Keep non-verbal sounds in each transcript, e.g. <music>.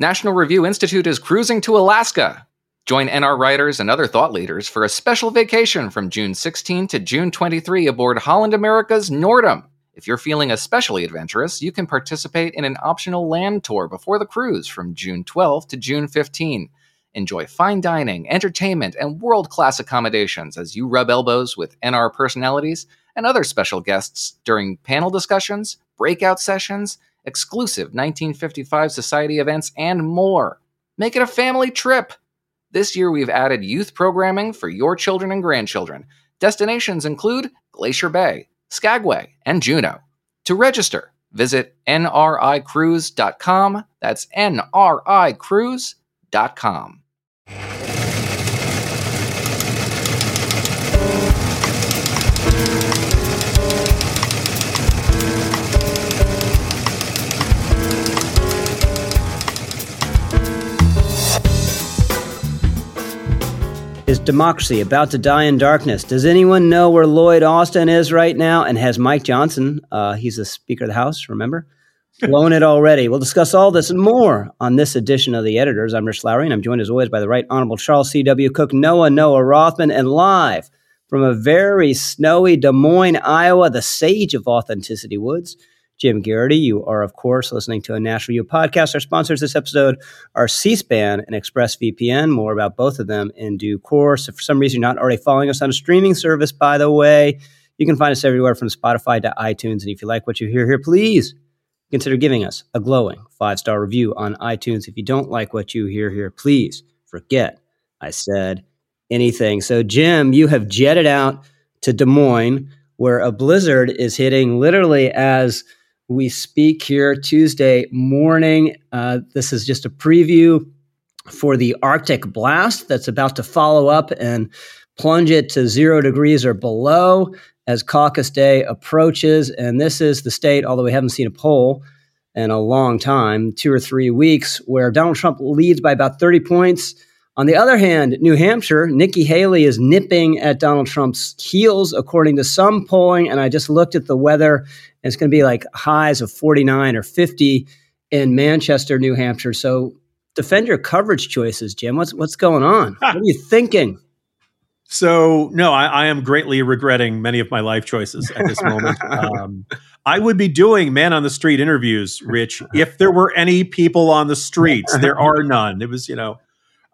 National Review Institute is cruising to Alaska. Join NR writers and other thought leaders for a special vacation from June 16 to June 23 aboard Holland America's Noordam. If you're feeling especially adventurous, you can participate in an optional land tour before the cruise from June 12 to June 15. Enjoy fine dining, entertainment, and world class accommodations as you rub elbows with NR personalities and other special guests during panel discussions, breakout sessions, exclusive 1955 Society events, and more. Make it a family trip. This year, we've added youth programming for your children and grandchildren. Destinations include Glacier Bay, Skagway, and Juneau. To register, visit nricruise.com. That's nricruise.com. Is democracy about to die in darkness? Does anyone know where Lloyd Austin is right now? And has Mike Johnson, uh, he's the Speaker of the House, remember, <laughs> blown it already? We'll discuss all this and more on this edition of The Editors. I'm Rich Lowry, and I'm joined as always by the Right Honorable Charles C.W. Cooke, Noah Noah Rothman, and live from a very snowy Des Moines, Iowa, the sage of authenticity woods. Jim Geraghty. You are, of course, listening to a National Review podcast. Our sponsors this episode are C SPAN and ExpressVPN. More about both of them in due course. If for some reason you're not already following us on a streaming service, by the way, you can find us everywhere from Spotify to iTunes. And if you like what you hear here, please consider giving us a glowing five star review on iTunes. If you don't like what you hear here, please forget I said anything. So, Jim, you have jetted out to Des Moines where a blizzard is hitting literally as we speak here Tuesday morning. Uh, this is just a preview for the Arctic blast that's about to follow up and plunge it to zero degrees or below as caucus day approaches. And this is the state, although we haven't seen a poll in a long time, two or three weeks, where Donald Trump leads by about 30 points. On the other hand, New Hampshire, Nikki Haley is nipping at Donald Trump's heels, according to some polling. And I just looked at the weather it's going to be like highs of 49 or 50 in Manchester, New Hampshire. So defend your coverage choices, Jim. What's what's going on? what are you thinking? So no, I, I, am greatly regretting many of my life choices at this moment. <laughs> Um, I would be doing man on the street interviews, Rich, if there were any people on the streets. There are none. It was, you know,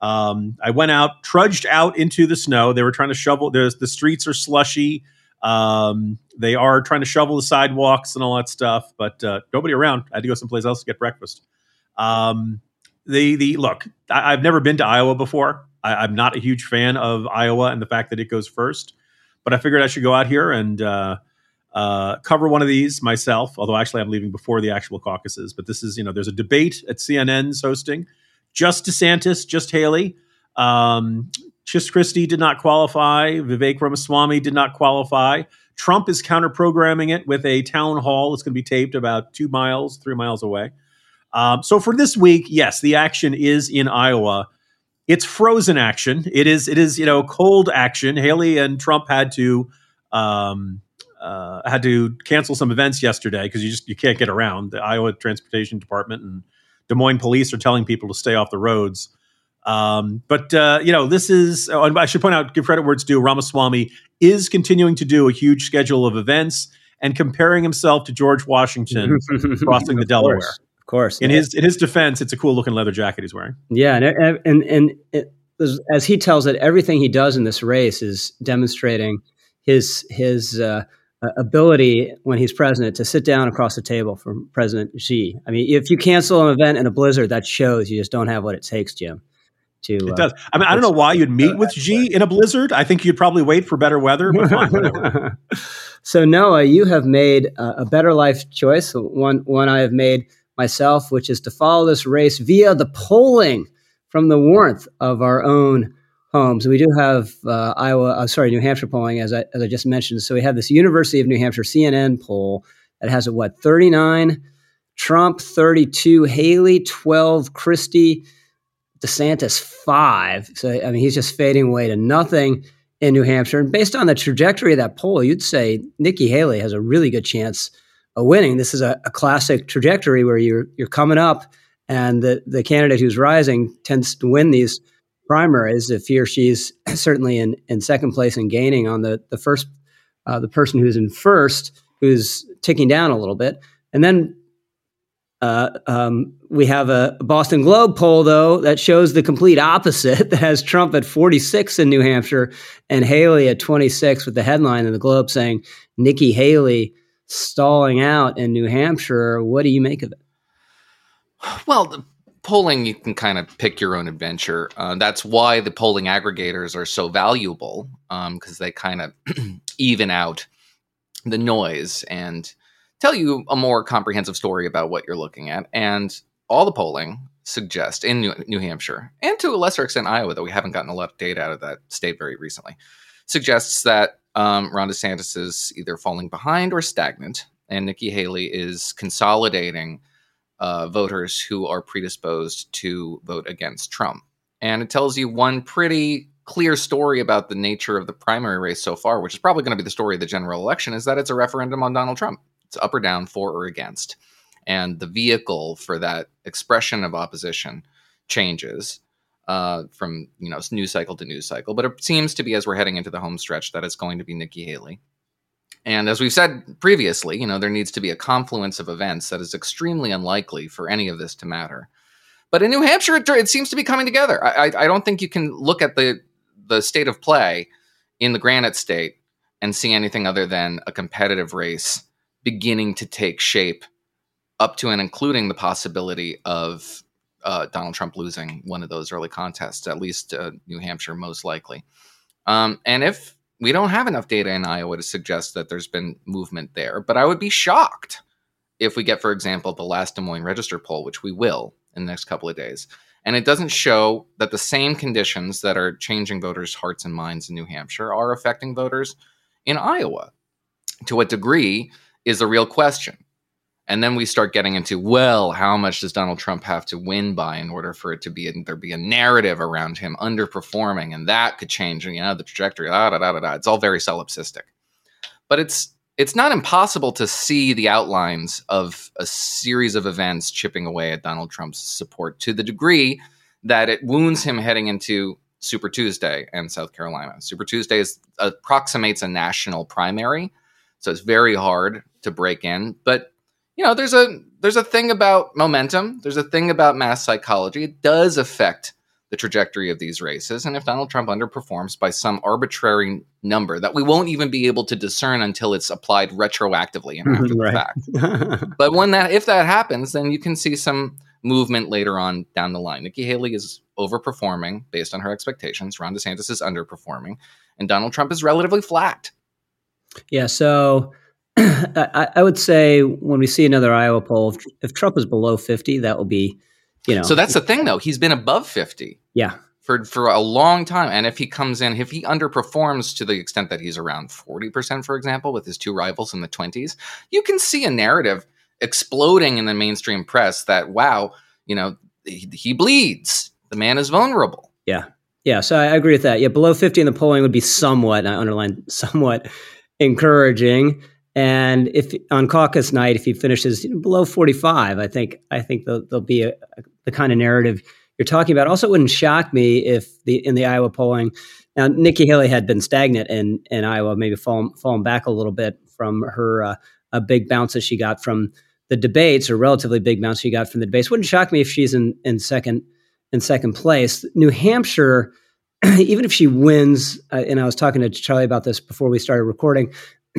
um, I went out, trudged out into the snow. They were trying to shovel. There's the streets are slushy. Um, they are trying to shovel the sidewalks and all that stuff, but uh, nobody around. I had to go someplace else to get breakfast. Um, the the look, I, have never been to Iowa before. I, am not a huge fan of Iowa and the fact that it goes first, but I figured I should go out here and uh, uh, cover one of these myself. Although actually, I'm leaving before the actual caucuses. But this is you know, there's a debate at CNN's hosting. Just DeSantis, just Haley. Um, Chris Christie did not qualify. Vivek Ramaswamy did not qualify. Trump is counter programming it with a town hall. It's going to be taped about two miles, three miles away. Um, so for this week, yes, the action is in Iowa. It's frozen action. It is it is you know cold action. Haley and Trump had to um, uh, had to cancel some events yesterday because you just you can't get around. The Iowa Transportation Department and Des Moines Police are telling people to stay off the roads. Um, but uh, you know, this is. Oh, I should point out, give credit where it's due. Ramaswamy is continuing to do a huge schedule of events and comparing himself to George Washington <laughs> crossing the Delaware. Course, of course, in yeah. his in his defense, it's a cool looking leather jacket he's wearing. Yeah, and and and it, as he tells it, everything he does in this race is demonstrating his his uh, ability when he's president to sit down across the table from President Xi. I mean, if you cancel an event in a blizzard, that shows you just don't have what it takes, Jim to. It uh, does. I mean, I don't know why you'd meet with Xi in a blizzard. I think you'd probably wait for better weather. Fine, <laughs> so Noah, you have made a, a better life choice. One one I have made myself, which is to follow this race via the polling from the warmth of our own homes. We do have uh, Iowa, uh, sorry, New Hampshire polling, as I, as I just mentioned. So we have this University of New Hampshire CNN poll that has a what, 39, Trump 32, Haley 12, Christie DeSantis five. So, I mean, he's just fading away to nothing in New Hampshire. And based on the trajectory of that poll, you'd say Nikki Haley has a really good chance of winning. This is a, a classic trajectory where you're you're coming up and the the candidate who's rising tends to win these primaries if he or she's <clears throat> certainly in in second place and gaining on the the first uh, the person who's in first who's ticking down a little bit, and then uh, um, we have a Boston Globe poll, though, that shows the complete opposite. <laughs> That has Trump at 46 in New Hampshire and Haley at 26, with the headline in the Globe saying Nikki Haley stalling out in New Hampshire. What do you make of it? Well, polling, you can kind of pick your own adventure. Uh, that's why the polling aggregators are so valuable because um, they kind of <clears throat> even out the noise and tell you a more comprehensive story about what you're looking at. And all the polling suggests in New, New Hampshire and to a lesser extent Iowa, though we haven't gotten a lot of data out of that state very recently, suggests that um, Ron DeSantis is either falling behind or stagnant, and Nikki Haley is consolidating uh, voters who are predisposed to vote against Trump. And it tells you one pretty clear story about the nature of the primary race so far, which is probably going to be the story of the general election, is that it's a referendum on Donald Trump. It's up or down, for or against. And the vehicle for that expression of opposition changes uh, from you know news cycle to news cycle. But it seems to be as we're heading into the home stretch that it's going to be Nikki Haley. And as we've said previously, you know there needs to be a confluence of events that is extremely unlikely for any of this to matter. But in New Hampshire, it, it seems to be coming together. I, I, I don't think you can look at the the state of play in the Granite State and see anything other than a competitive race beginning to take shape up to and including the possibility of uh, Donald Trump losing one of those early contests, at least uh, New Hampshire, most likely. Um, and if we don't have enough data in Iowa to suggest that there's been movement there, but I would be shocked if we get, for example, the last Des Moines Register poll, which we will in the next couple of days, and it doesn't show that the same conditions that are changing voters' hearts and minds in New Hampshire are affecting voters in Iowa. To what degree is a real question. And then we start getting into, well, how much does Donald Trump have to win by in order for it to be there be a narrative around him underperforming, and that could change, and you know, the trajectory. Da, da, da, da, da. It's all very solipsistic, but it's it's not impossible to see the outlines of a series of events chipping away at Donald Trump's support to the degree that it wounds him heading into Super Tuesday and South Carolina. Super Tuesday is, uh, approximates a national primary so it's very hard to break in. But you know, there's a there's a thing about momentum. There's a thing about mass psychology. It does affect the trajectory of these races. And if Donald Trump underperforms by some arbitrary number that we won't even be able to discern until it's applied retroactively and after <laughs> the fact. but when that if that happens, then you can see some movement later on down the line. Nikki Haley is overperforming based on her expectations. Ron DeSantis is underperforming, and Donald Trump is relatively flat. Yeah, so <clears throat> I, I, would say when we see another Iowa poll, if, if, Trump is below 50, that will be, you know. So that's the thing, though. He's been above 50. Yeah. For, for a long time. And if he comes in, if he underperforms to the extent that he's around 40%, for example, with his two rivals in the 20s, you can see a narrative exploding in the mainstream press that, wow, you know, he, he bleeds. The man is vulnerable. Yeah. Yeah. So I agree with that. Yeah. Below 50 in the polling would be somewhat, I underline somewhat encouraging. And if on caucus night, if he finishes below 45, I think I think there'll, be a, a, the kind of narrative you're talking about. Also, it wouldn't shock me if the in the Iowa polling. Now, Nikki Haley had been stagnant in in Iowa, maybe fallen fallen back a little bit from her uh, a big bounce that she got from the debates, or relatively big bounce she got from the debates. Wouldn't shock me if she's in in second in second place. New Hampshire <clears throat> even if she wins, uh, and I was talking to Charlie about this before we started recording,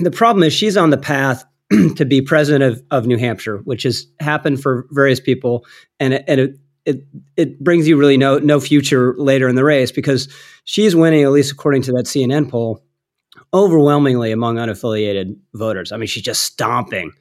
the problem is she's on the path <clears throat> to be president of, of New Hampshire, which has happened for various people, and it, and it, it it brings you really no no future later in the race because she's winning at least according to that CNN poll overwhelmingly among unaffiliated voters. I mean, she's just stomping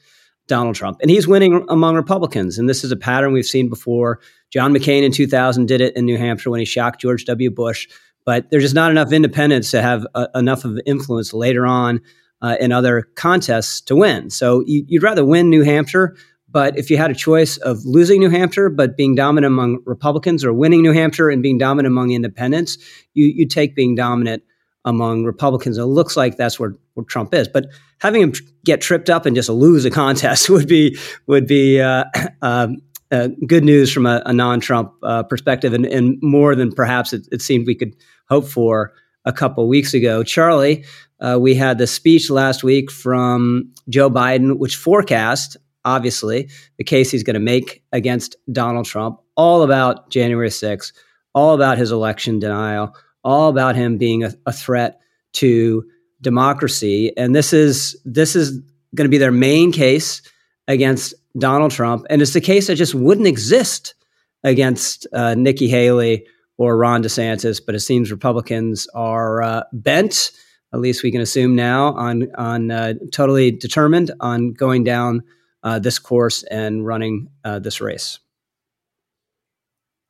Donald Trump, and he's winning among Republicans. And this is a pattern we've seen before. John McCain in 2000 did it in New Hampshire when he shocked George W. Bush but there's just not enough independents to have uh, enough of influence later on uh, in other contests to win. So you, would rather win New Hampshire, but if you had a choice of losing New Hampshire but being dominant among Republicans, or winning New Hampshire and being dominant among independents, you you take being dominant among Republicans. It looks like that's where, where Trump is. But having him get tripped up and just lose a contest <laughs> would be would be uh, <clears throat> um, uh, good news from a, a non-Trump uh, perspective, and, and, more than perhaps it, it, seemed we could hope for a couple weeks ago. Charlie, uh, we had the speech last week from Joe Biden, which forecast obviously the case he's going to make against Donald Trump, all about January 6th, all about his election denial, all about him being a, a threat to democracy. And this is this is going to be their main case against Donald Trump, and it's the case that just wouldn't exist against uh, Nikki Haley or Ron DeSantis. But it seems Republicans are uh, bent, at least we can assume now, on on uh, totally determined on going down uh, this course and running uh, this race.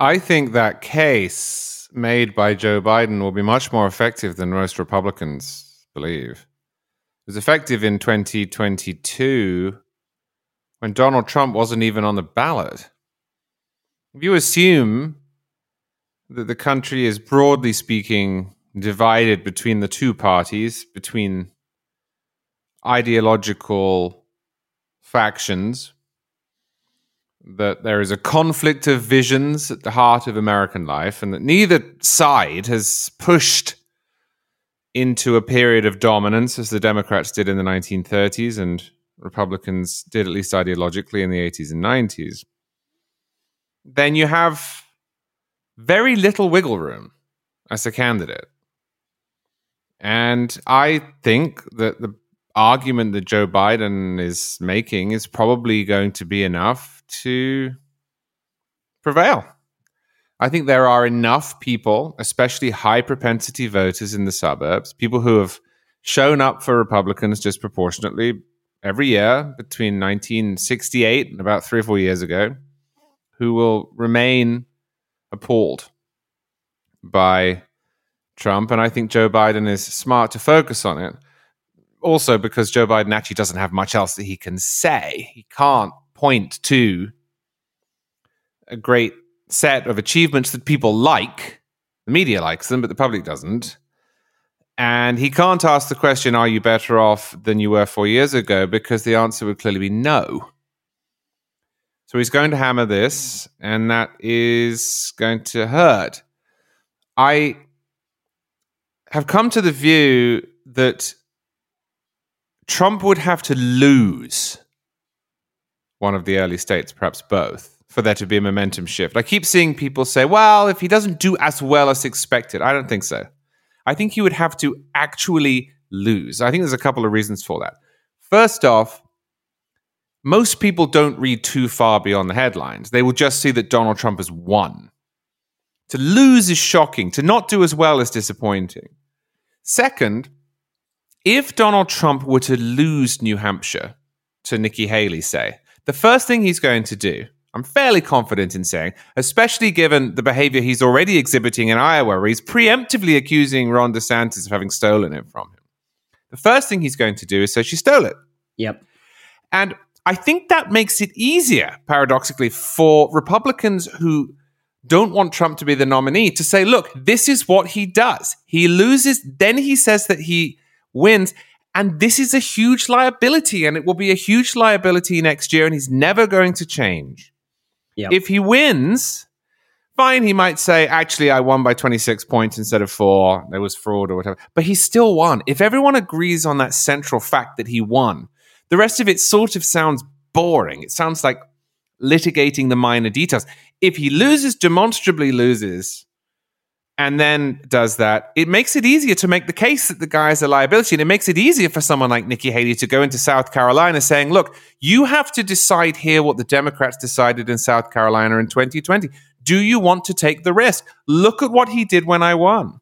I think that case made by Joe Biden will be much more effective than most Republicans believe. It was effective in 2022 when Donald Trump wasn't even on the ballot. If you assume that the country is broadly speaking divided between the two parties, between ideological factions, that there is a conflict of visions at the heart of American life, and that neither side has pushed into a period of dominance as the Democrats did in the 1930s and Republicans did, at least ideologically, in the 80s and 90s, then you have very little wiggle room as a candidate. And I think that the argument that Joe Biden is making is probably going to be enough to prevail. I think there are enough people, especially high propensity voters in the suburbs, people who have shown up for Republicans disproportionately every year between 1968 and about three or four years ago who will remain appalled by Trump. And I think Joe Biden is smart to focus on it. Also, because Joe Biden actually doesn't have much else that he can say. He can't point to a great set of achievements that people like. The media likes them, but the public doesn't. And he can't ask the question, Are you better off than you were four years ago? because the answer would clearly be no. So he's going to hammer this, and that is going to hurt. I have come to the view that Trump would have to lose one of the early states, perhaps both, for there to be a momentum shift. I keep seeing people say, well, if he doesn't do as well as expected, I don't think so. I think he would have to actually lose. I think there's a couple of reasons for that. First off, most people don't read too far beyond the headlines. They will just see that Donald Trump has won. To lose is shocking. To not do as well is disappointing. Second, if Donald Trump were to lose New Hampshire to Nikki Haley, say, the first thing he's going to do I'm fairly confident in saying, especially given the behavior he's already exhibiting in Iowa, where he's preemptively accusing Ron DeSantis of having stolen it from him. The first thing he's going to do is say she stole it. Yep. And I think that makes it easier, paradoxically, for Republicans who don't want Trump to be the nominee to say, look, this is what he does. He loses, then he says that he wins. And this is a huge liability, and it will be a huge liability next year, and he's never going to change. Yep. If he wins, fine, he might say, actually, I won by 26 points instead of four. There was fraud or whatever. But he still won. If everyone agrees on that central fact that he won, the rest of it sort of sounds boring. It sounds like litigating the minor details. If he loses, demonstrably loses, and then does that, it makes it easier to make the case that the guy is a liability. And it makes it easier for someone like Nikki Haley to go into South Carolina saying, look, you have to decide here what the Democrats decided in South Carolina in 2020. Do you want to take the risk? Look at what he did when I won.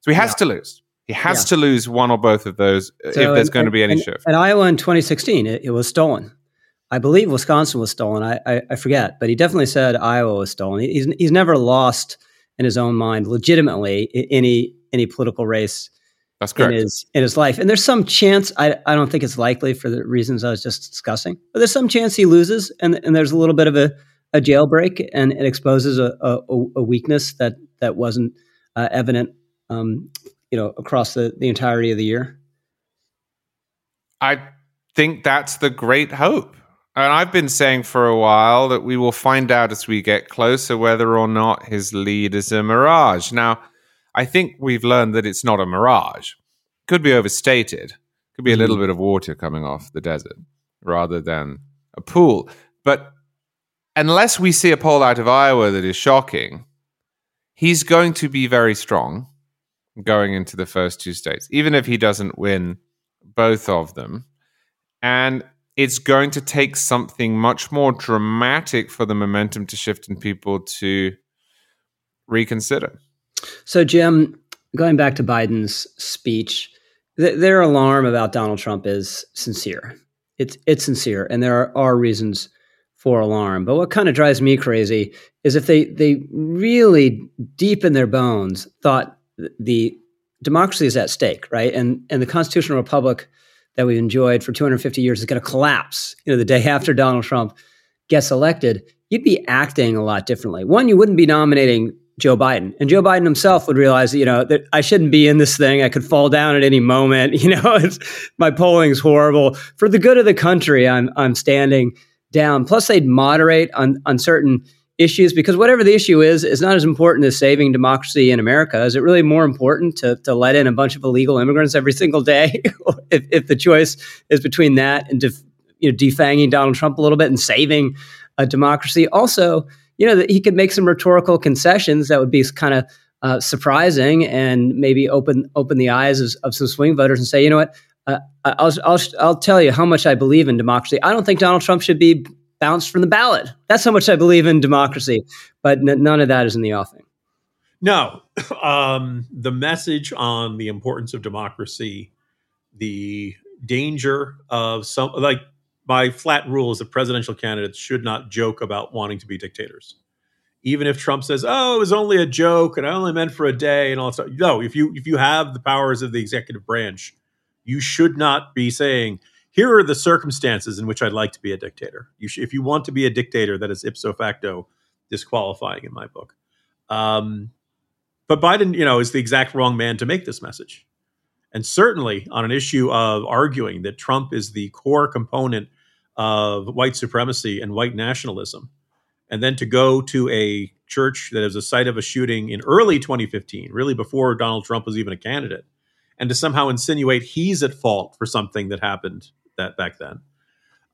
So he has yeah. to lose. He has yeah. to lose one or both of those so if there's in, going to be any in, shift. In Iowa in 2016, it, it, was stolen. I believe Wisconsin was stolen. I, I, I forget, but he definitely said Iowa was stolen. He's, he's never lost – in his own mind legitimately in any any political race that's correct. in his in his life. And there's some chance I I don't think it's likely for the reasons I was just discussing, but there's some chance he loses, and and there's a little bit of a a jailbreak, and it exposes a a, a weakness that that wasn't uh, evident, um, you know, across the the entirety of the year. I think that's the great hope. And I've been saying for a while that we will find out as we get closer whether or not his lead is a mirage. Now, I think we've learned that it's not a mirage. Could be overstated. Could be a little mm. bit of water coming off the desert rather than a pool. But unless we see a poll out of Iowa that is shocking, he's going to be very strong going into the first two states, even if he doesn't win both of them. And it's going to take something much more dramatic for the momentum to shift and people to reconsider. So, Jim, going back to Biden's speech, th- their alarm about Donald Trump is sincere. It's it's sincere, and there are, are reasons for alarm. But what kind of drives me crazy is if they they really deep in their bones thought the democracy is at stake, right? And and the constitutional republic that we've enjoyed for 250 years is going to collapse, you know, the day after Donald Trump gets elected, you'd be acting a lot differently. One, you wouldn't be nominating Joe Biden. And Joe Biden himself would realize, that you know, that I shouldn't be in this thing. I could fall down at any moment. <laughs> You know, my polling's horrible. For the good of the country, I'm I'm standing down. Plus, they'd moderate on on certain issues because whatever the issue is, is not as important as saving democracy in America. Is it really more important to, to let in a bunch of illegal immigrants every <laughs> single day? <laughs> if, if the choice is between that and def, you know, defanging Donald Trump a little bit and saving a democracy, also, you know, that he could make some rhetorical concessions that would be kind of uh, surprising and maybe open open the eyes of, of some swing voters and say, you know what, uh, I'll, I'll, I'll tell you how much I believe in democracy. I don't think Donald Trump should be bounced from the ballot. That's how much I believe in democracy. But n- none of that is in the offing. No, <laughs> um, the message on the importance of democracy, the danger of some like my flat rule is that presidential candidates should not joke about wanting to be dictators. Even if Trump says, "Oh, it was only a joke and I only meant for a day," and all that stuff. No, if you if you have the powers of the executive branch, you should not be saying, here are the circumstances in which I'd like to be a dictator. You sh- if you want to be a dictator, that is ipso facto disqualifying in my book. Um, but Biden, you know, is the exact wrong man to make this message. And certainly on an issue of arguing that Trump is the core component of white supremacy and white nationalism, and then to go to a church that is a site of a shooting in early 2015, really before Donald Trump was even a candidate, and to somehow insinuate he's at fault for something that happened that back then.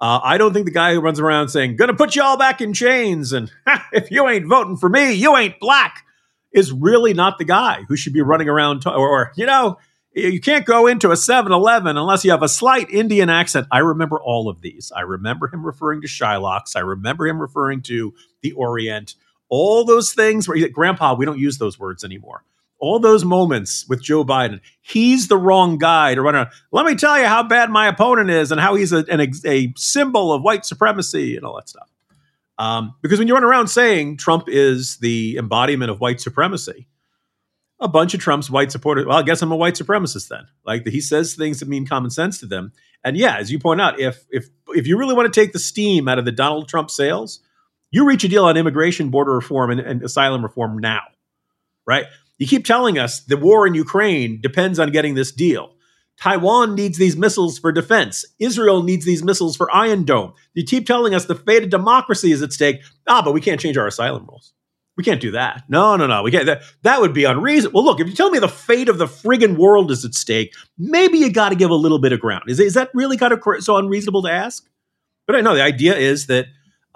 Uh, I don't think the guy who runs around saying "gonna put you all back in chains" and <laughs> if you ain't voting for me, you ain't black is really not the guy who should be running around. To, or, or, you know, you can't go into a 7-Eleven unless you have a slight Indian accent. I remember all of these. I remember him referring to Shylocks. I remember him referring to the Orient. All those things where, he said, Grandpa, we don't use those words anymore all those moments with Joe Biden, he's the wrong guy to run around. Let me tell you how bad my opponent is and how he's a, an, a symbol of white supremacy and all that stuff. Um, because when you run around saying Trump is the embodiment of white supremacy, a bunch of Trump's white supporters, well, I guess I'm a white supremacist then. Like he says things that mean common sense to them. And yeah, as you point out, if if if you really want to take the steam out of the Donald Trump sails, you reach a deal on immigration, border reform, and, and asylum reform now, right? You keep telling us the war in Ukraine depends on getting this deal. Taiwan needs these missiles for defense. Israel needs these missiles for Iron Dome. You keep telling us the fate of democracy is at stake. Ah, but we can't change our asylum rules. We can't do that. No, no, no. We can't. That, that would be unreasonable. Well, look, if you tell me the fate of the friggin' world is at stake, maybe you got to give a little bit of ground. Is, is that really kind of so unreasonable to ask? But I know the idea is that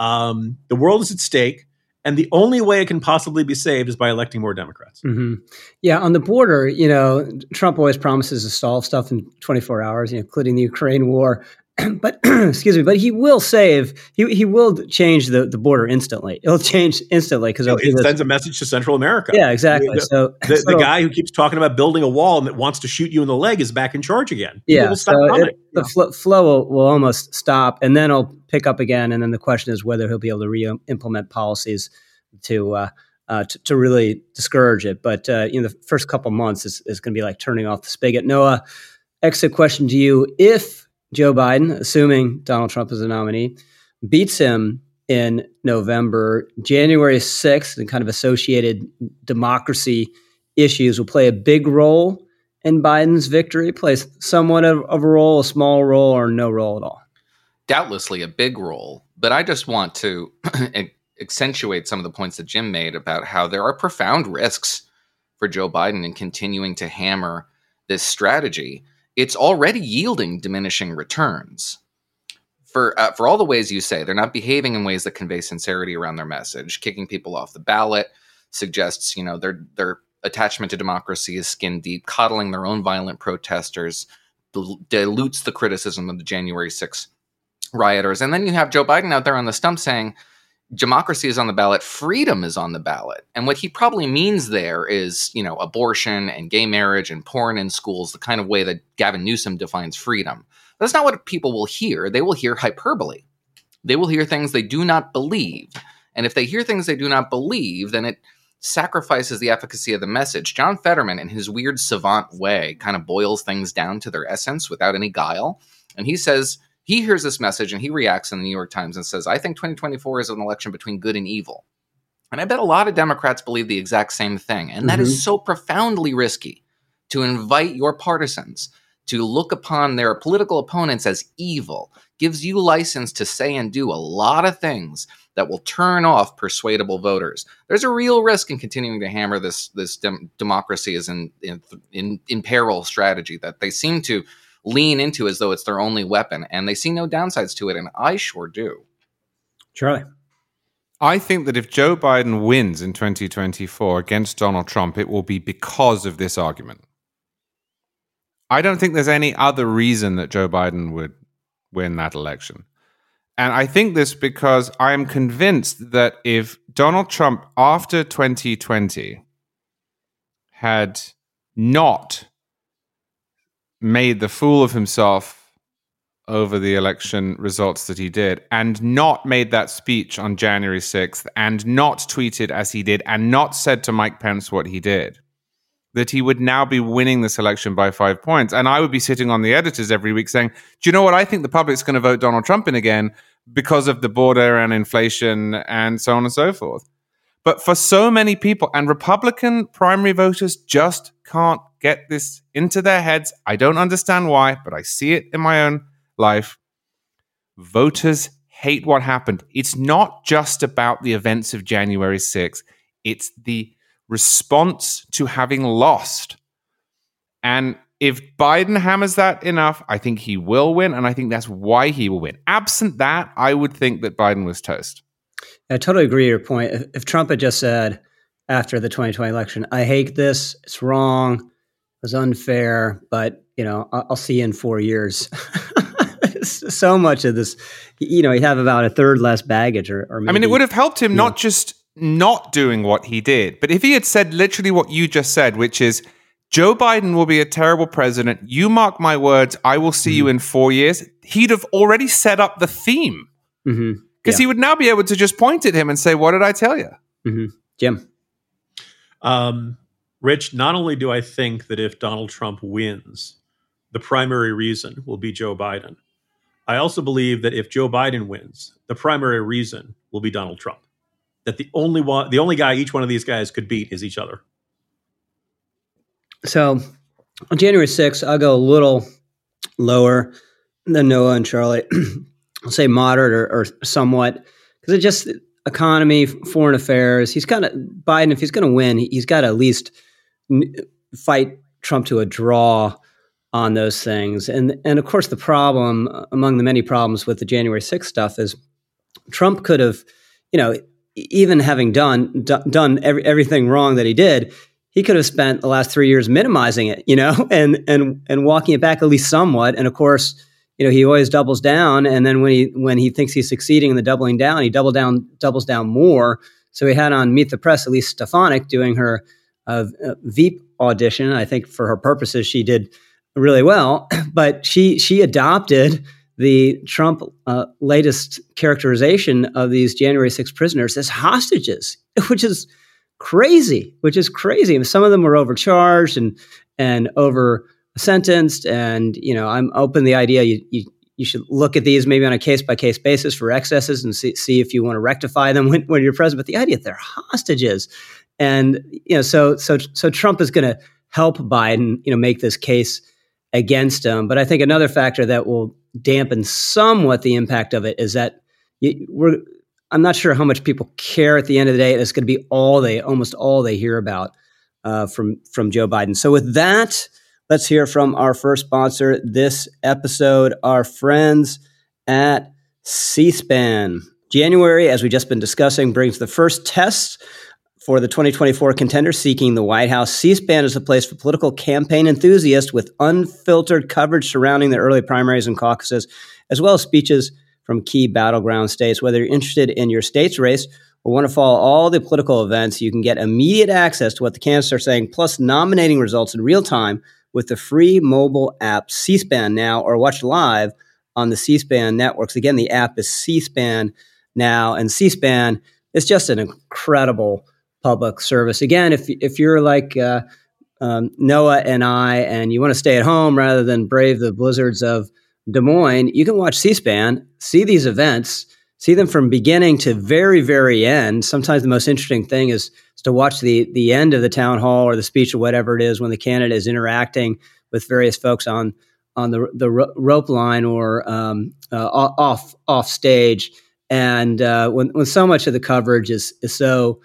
um, the world is at stake and the only way it can possibly be saved is by electing more Democrats. Mm-hmm. Yeah, on the border, you know, Trump always promises to solve stuff in 24 hours, you know, including the Ukraine war. <clears throat> but <clears throat> excuse me, but he will save. He he will change the, the border instantly. It'll change instantly because it sends a message to Central America. Yeah, exactly. The, so the, so, the, guy who keeps talking about building a wall and that wants to shoot you in the leg is back in charge again. Yeah, so it, the fl- flow will, will, almost stop, and then it'll pick up again. And then the question is whether he'll be able to re-implement policies to. Uh, uh, to, to, really discourage it, but uh, you know the first couple months is, is going to be like turning off the spigot. Noah, exit question to you: If Joe Biden, assuming Donald Trump is a nominee, beats him in November. January 6th and kind of associated democracy issues will play a big role in Biden's victory, plays somewhat of, of a role, a small role, or no role at all. doubtlessly a big role. But I just want to <clears throat> accentuate some of the points that Jim made about how there are profound risks for Joe Biden in continuing to hammer this strategy. It's already yielding diminishing returns. For, uh, for all the ways you say, they're not behaving in ways that convey sincerity around their message. Kicking people off the ballot suggests, you know, their their attachment to democracy is skin deep. Coddling their own violent protesters dilutes the criticism of the January 6 rioters. And then you have Joe Biden out there on the stump saying, democracy is on the ballot, freedom is on the ballot. And what he probably means there is, you know, abortion and gay marriage and porn in schools, the kind of way that Gavin Newsom defines freedom. That's not what people will hear. They will hear hyperbole. They will hear things they do not believe. And if they hear things they do not believe, then it sacrifices the efficacy of the message. John Fetterman, in his weird savant way, kind of boils things down to their essence without any guile. And he says, he hears this message and he reacts in the New York Times and says, I think 2024 is an election between good and evil. And I bet a lot of Democrats believe the exact same thing. And that mm-hmm. is so profoundly risky to invite your partisans to look upon their political opponents as evil, gives you license to say and do a lot of things that will turn off persuadable voters. There's a real risk in continuing to hammer this this dem- democracy is in, in in in peril strategy that they seem to lean into as though it's their only weapon, and they see no downsides to it, and I sure do. Charlie. I think that if Joe Biden wins in 2024 against Donald Trump, it will be because of this argument. I don't think there's any other reason that Joe Biden would win that election. And I think this because I am convinced that if Donald Trump, after 2020, had not made the fool of himself over the election results that he did and not made that speech on January 6th and not tweeted as he did and not said to Mike Pence what he did, that he would now be winning this election by five points. And I would be sitting on the editors every week saying, Do you know what? I think the public's going to vote Donald Trump in again because of the border and inflation and so on and so forth. But for so many people, and Republican primary voters just can't get this into their heads. I don't understand why, but I see it in my own life. Voters hate what happened. It's not just about the events of January 6th, it's the response to having lost. And if Biden hammers that enough, I think he will win. And I think that's why he will win. Absent that, I would think that Biden was toast. I totally agree with your point. If, if Trump had just said after the 2020 election, I hate this, it's wrong, was unfair, but you know, I'll, I'll see you in four years. <laughs> so much of this, you know, he'd have about a third less baggage, or, or maybe, I mean, it would have helped him not just not doing what he did, but if he had said literally what you just said, which is. Joe Biden will be a terrible president. You mark my words, I will see mm-hmm. you in four years. He'd have already set up the theme. Because mm-hmm. yeah. he would now be able to just point at him and say, What did I tell you? Mm-hmm. Jim. Um, Rich, not only do I think that if Donald Trump wins, the primary reason will be Joe Biden, I also believe that if Joe Biden wins, the primary reason will be Donald Trump. That the only one, the only guy each one of these guys could beat is each other. So on January 6th, I'll go a little lower than Noah and Charlie. <clears throat> I'll say moderate or, or somewhat because it just economy, foreign affairs. He's kind of Biden. If he's going to win, he's got to at least fight Trump to a draw on those things. And and of course, the problem uh, among the many problems with the January 6th stuff is Trump could have, you know, even having done d- done every, everything wrong that he did, he could have spent the last three years minimizing it, you know, <laughs> and and and walking it back at least somewhat. And of course, you know, he always doubles down, and then when he when he thinks he's succeeding in the doubling down, he double down doubles down more. So he had on Meet the Press at least Stefanik doing her a, a Veep audition. I think for her purposes, she did really well, <clears throat> but she she adopted the Trump uh, latest characterization of these January 6 prisoners as hostages, <laughs> which is crazy. Which is crazy. some of them were overcharged and and over sentenced. And you know, I'm open the idea you, you you should look at these maybe on a case by case basis for excesses and see, see if you want to rectify them <laughs> when, when you're present. But the idea that they're hostages and you know, so so so Trump is going to help Biden, you know, make this case against him. But I think another factor that will dampen somewhat the impact of it is that we're I'm not sure how much people care at the end of the day. It's going to be all they, almost all they hear about uh, from from Joe Biden. So with that, let's hear from our first sponsor this episode, our friends at C-SPAN. January, as we've just been discussing, brings the first tests for the 2024 contender seeking the White House. C-SPAN is a place for political campaign enthusiasts with unfiltered coverage surrounding the early primaries and caucuses, as well as speeches from key battleground states. Whether you're interested in your state's race or want to follow all the political events, you can get immediate access to what the candidates are saying, plus nominating results in real time with the free mobile app C-SPAN Now or watch live on the C-SPAN networks. Again, the app is C-SPAN Now, and C-SPAN is just an incredible public service. Again, if if you're like uh, um, Noah and I, and you want to stay at home rather than brave the blizzards of Des Moines, you can watch C-SPAN, see these events, see them from beginning to very, very end. Sometimes the most interesting thing is, is to watch the the end of the town hall or the speech or whatever it is when the candidate is interacting with various folks on on the the rope line or um, uh, off off stage. And uh, when when so much of the coverage is is so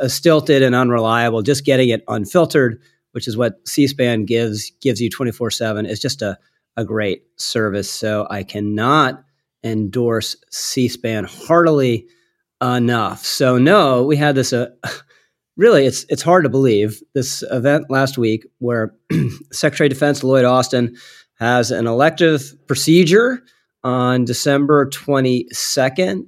uh, stilted and unreliable, just getting it unfiltered, which is what C-SPAN gives gives you twenty four seven, is just a a great service. So I cannot endorse C-SPAN heartily enough. So no, we had this. Uh, <laughs> really, it's it's hard to believe this event last week where <clears throat> Secretary of Defense Lloyd Austin has an elective procedure on December 22nd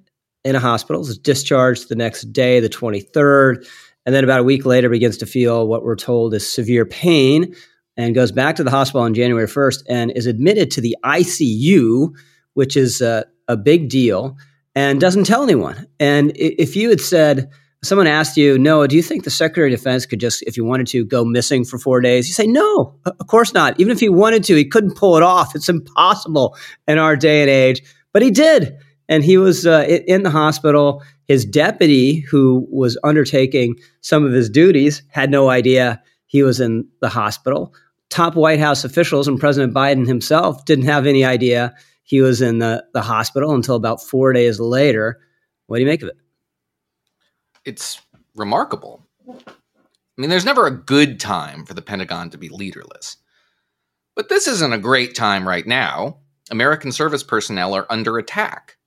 in a hospital. Is discharged the next day, the 23rd, and then about a week later begins to feel what we're told is severe pain and goes back to the hospital on January 1st and is admitted to the ICU, which is a, a big deal, and doesn't tell anyone. And if you had said, someone asked you, Noah, do you think the Secretary of Defense could just, if he wanted to, go missing for four days? You say, no, of course not. Even if he wanted to, he couldn't pull it off. It's impossible in our day and age. But he did. And he was uh, in the hospital. His deputy, who was undertaking some of his duties, had no idea he was in the hospital top White House officials and President Biden himself didn't have any idea he was in the, the hospital until about four days later. What do you make of it? It's remarkable. I mean, there's never a good time for the Pentagon to be leaderless. But this isn't a great time right now. American service personnel are under attack.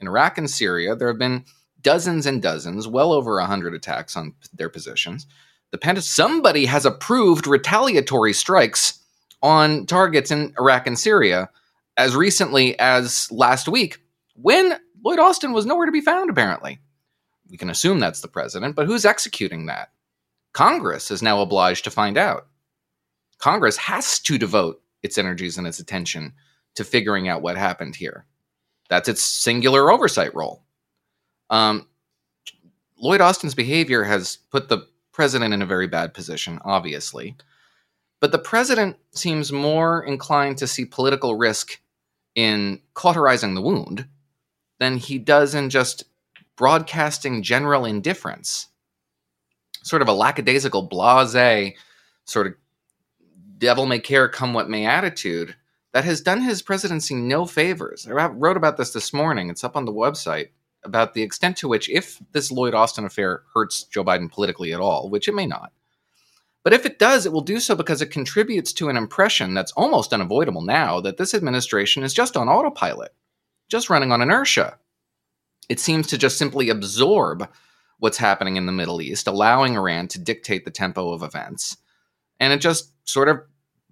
In Iraq and Syria, there have been dozens and dozens, well over 100 attacks on their positions the Pentagon, somebody has approved retaliatory strikes on targets in Iraq and Syria as recently as last week when Lloyd Austin was nowhere to be found, apparently. We can assume that's the president, but who's executing that? Congress is now obliged to find out. Congress has to devote its energies and its attention to figuring out what happened here. That's its singular oversight role. Um, Lloyd Austin's behavior has put the president in a very bad position, obviously. But the president seems more inclined to see political risk in cauterizing the wound than he does in just broadcasting general indifference. Sort of a lackadaisical, blase, sort of devil may care, come what may attitude that has done his presidency no favors. I wrote about this this morning. It's up on the website about the extent to which, if this Lloyd Austin affair hurts Joe Biden politically at all, which it may not, but if it does, it will do so because it contributes to an impression that's almost unavoidable now that this administration is just on autopilot, just running on inertia. It seems to just simply absorb what's happening in the Middle East, allowing Iran to dictate the tempo of events, and it just sort of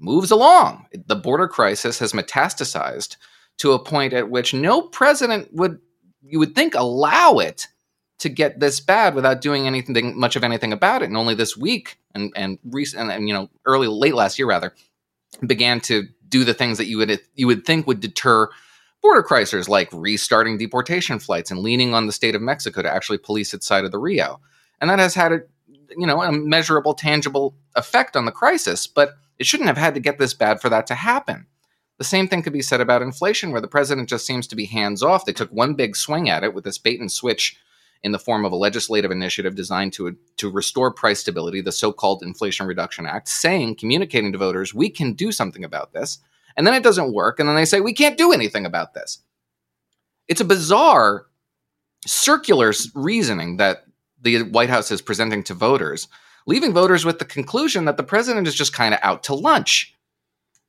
moves along. The border crisis has metastasized to a point at which no president would you would think allow it to get this bad without doing anything much of anything about it and only this week and and recent and you know early late last year rather began to do the things that you would you would think would deter border crises like restarting deportation flights and leaning on the state of Mexico to actually police its side of the Rio and that has had a you know a measurable tangible effect on the crisis but it shouldn't have had to get this bad for that to happen the same thing could be said about inflation, where the president just seems to be hands off. They took one big swing at it with this bait and switch in the form of a legislative initiative designed to, to restore price stability, the so called Inflation Reduction Act, saying, communicating to voters, we can do something about this. And then it doesn't work. And then they say, we can't do anything about this. It's a bizarre circular reasoning that the White House is presenting to voters, leaving voters with the conclusion that the president is just kind of out to lunch.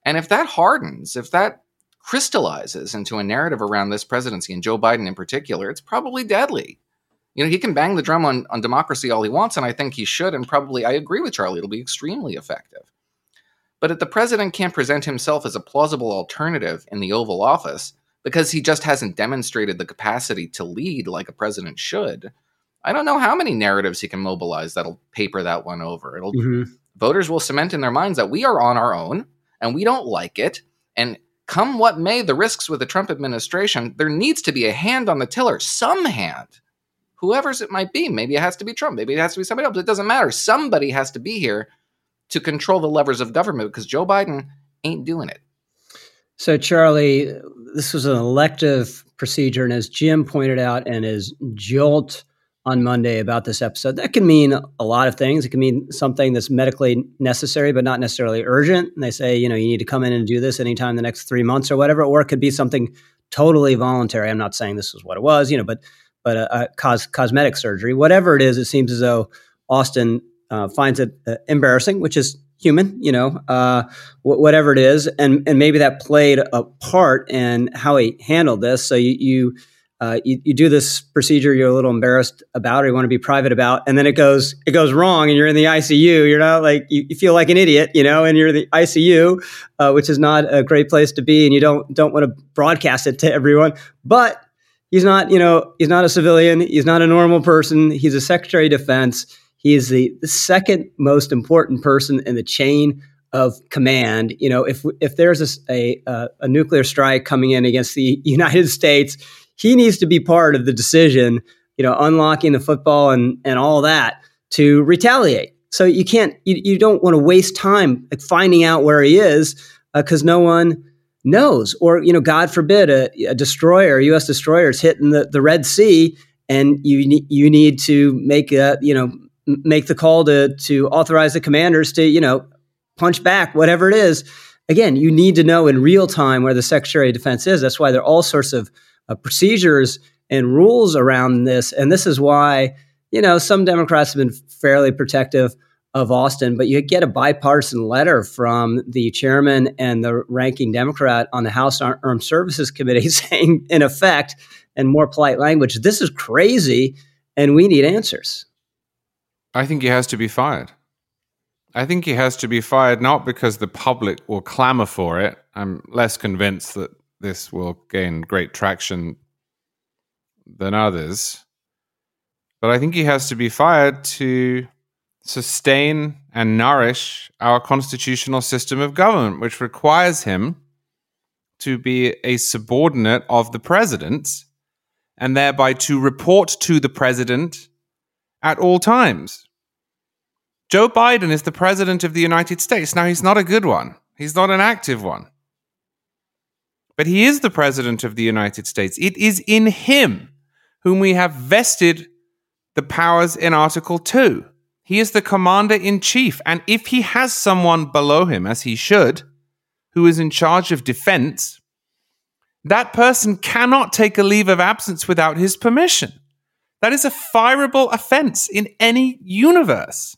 And if that hardens, if that crystallizes into a narrative around this presidency and Joe Biden in particular, it's probably deadly. You know, he can bang the drum on, on democracy all he wants, and I think he should, and probably I agree with Charlie, it'll be extremely effective. But if the president can't present himself as a plausible alternative in the Oval Office because he just hasn't demonstrated the capacity to lead like a president should, I don't know how many narratives he can mobilize that'll paper that one over. It'll mm-hmm. voters will cement in their minds that we are on our own and we don't like it. And come what may, the risks with the Trump administration, there needs to be a hand on the tiller, some hand whoever's it might be. Maybe it has to be Trump. Maybe it has to be somebody else. It doesn't matter. Somebody has to be here to control the levers of government because Joe Biden ain't doing it. So, Charlie, this was an elective procedure. And as Jim pointed out and as Jolt on Monday about this episode, that can mean a lot of things. It can mean something that's medically necessary, but not necessarily urgent. And they say, you know, you need to come in and do this anytime the next three months or whatever. Or it could be something totally voluntary. I'm not saying this is what it was, you know, but but a, a cos- cosmetic surgery, whatever it is, it seems as though Austin uh, finds it uh, embarrassing, which is human, you know, uh, whatever it is, and and maybe that played a part in how he handled this. So you you, uh, you, you do this procedure you're a little embarrassed about, or you want to be private about, and then it goes it goes wrong, and you're in the ICU. You're not like you, you feel like an idiot, you know, and you're in the ICU, uh, which is not a great place to be, and you don't don't want to broadcast it to everyone, but he's not, you know, he's not a civilian. He's not a normal person. He's a Secretary of Defense. He is the, the second most important person in the chain of command. You know, if if there's a, a, a nuclear strike coming in against the <laughs> United States, he needs to be part of the decision. You know, unlocking the football and and all that to retaliate. So you can't, you, you don't want to waste time finding out where he is because uh, no one knows. Or, you know, God forbid, a, a destroyer, a U.S. destroyer is hitting the, the Red Sea, and you need you need to make a you know make the call to to authorize the commanders to you know punch back whatever it is. Again, you need to know in real time where the Secretary of Defense is. That's why there are all sorts of uh, procedures and rules around this, and this is why you know some Democrats have been fairly protective of Austin, but you get a bipartisan letter from the chairman and the ranking Democrat on the House Armed Services Committee <laughs> saying, in effect, in more polite language, this is crazy and we need answers. I think he has to be fired. I think he has to be fired not because the public will clamor for it. I'm less convinced that this will gain great traction than others. But I think he has to be fired to sustain and nourish our constitutional system of government, which requires him to be a subordinate of the president and thereby to report to the president at all times. Joe Biden is the president of the United States. Now, he's not a good one, he's not an active one. But he is the president of the United States. It is in him whom we have vested the powers in Article 2. He is the commander in chief. And if he has someone below him, as he should, who is in charge of defense, that person cannot take a leave of absence without his permission. That is a fireable offense in any universe.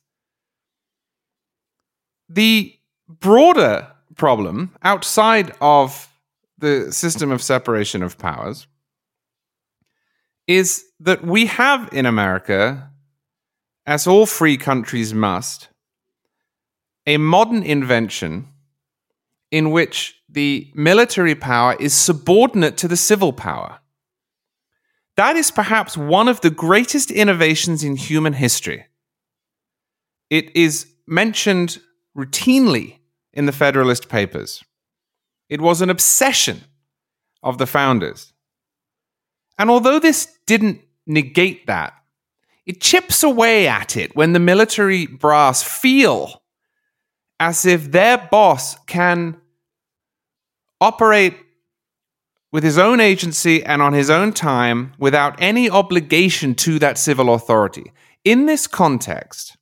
The broader problem outside of the system of separation of powers is that we have in America as all free countries must, a modern invention in which the military power is subordinate to the civil power. That is perhaps one of the greatest innovations in human history. It is mentioned routinely in the Federalist Papers. It was an obsession of the founders. And although this didn't negate that, it chips away at it when the military brass feel as if their boss can operate with his own agency and on his own time without any obligation to that civil authority. In this context,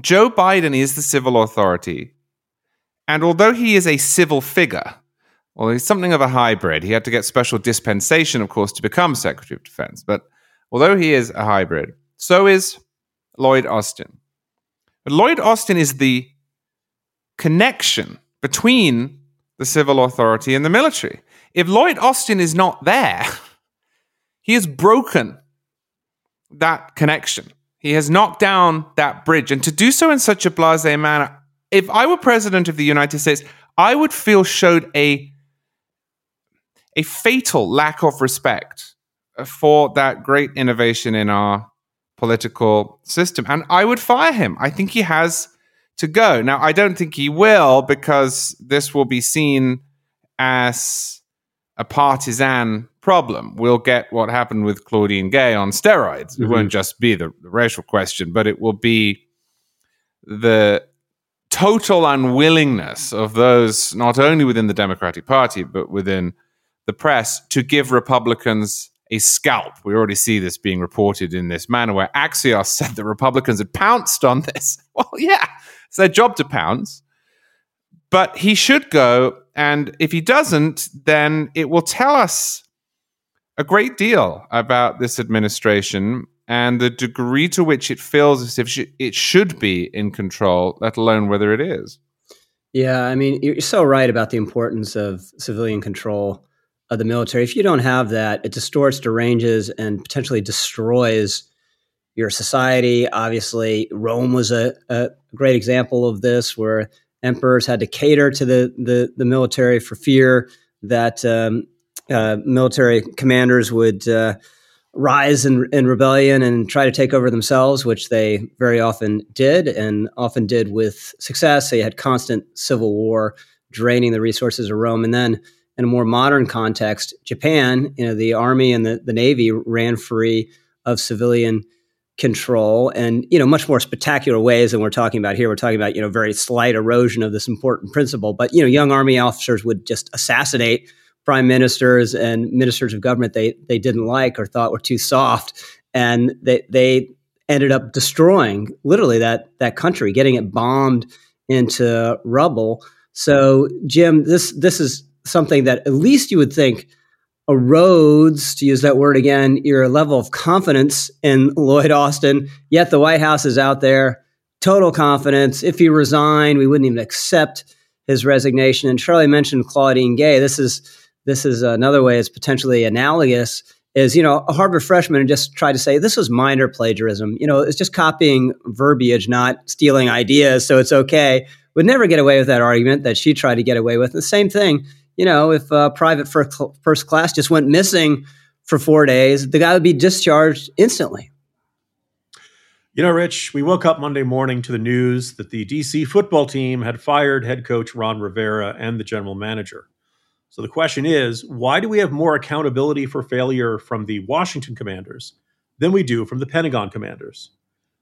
Joe Biden is the civil authority. And although he is a civil figure, well, he's something of a hybrid. He had to get special dispensation, of course, to become Secretary of Defense. But although he is a hybrid, so is Lloyd Austin. But Lloyd Austin is the connection between the civil authority and the military. If Lloyd Austin is not there, <laughs> he has broken that connection. He has knocked down that bridge. And to do so in such a blase manner, if I were president of the United States, I would feel showed a a fatal lack of respect for that great innovation in our political system. And I would fire him. I think he has to go. Now, I don't think he will because this will be seen as a partisan problem. We'll get what happened with Claudine Gay on steroids. Mm-hmm. It won't just be the, the racial question, but it will be the total unwillingness of those, not only within the Democratic Party, but within the press, to give Republicans a scalp. We already see this being reported in this manner where Axios <laughs> said that Republicans had pounced on this. <laughs> Well, yeah, it's their job to pounce. But he should go. And if he doesn't, then it will tell us a great deal about this administration and the degree to which it feels as if it should be in control, let alone whether it is. Yeah, I mean, you're so right about the importance of civilian control of the military. If you don't have that, it distorts, deranges, and potentially destroys your society. Obviously, Rome was a, a great example of this, where emperors had to cater to the the, the military for fear that um, uh, military commanders would uh, rise in, in rebellion and try to take over themselves, which they very often did, and often did with success. They had constant civil war, draining the resources of Rome, and then in a more modern context, Japan, you know, the army and the, the navy ran free of civilian control and you know much more spectacular ways than we're talking about here. We're talking about you know very slight erosion of this important principle. But you know young army officers would just assassinate prime ministers and ministers of government they they didn't like or thought were too soft and they they ended up destroying literally that that country getting it bombed into rubble so jim this this is something that at least you would think erodes, to use that word again, your level of confidence in Lloyd Austin. Yet the White House is out there, total confidence. If he resigned, we wouldn't even accept his resignation. And Charlie mentioned Claudine Gay. This is this is another way it's potentially analogous. Is you know a Harvard freshman just tried to say this was minor plagiarism. You know, it's just copying verbiage, not stealing ideas, so it's okay. Would never get away with that argument that she tried to get away with. And the same thing you know, if uh, private first, first class just went missing for four days, the guy would be discharged instantly. You know, Rich, we woke up Monday morning to the news that the DC football team had fired head coach Ron Rivera and the general manager. So the question is why do we have more accountability for failure from the Washington commanders than we do from the Pentagon commanders?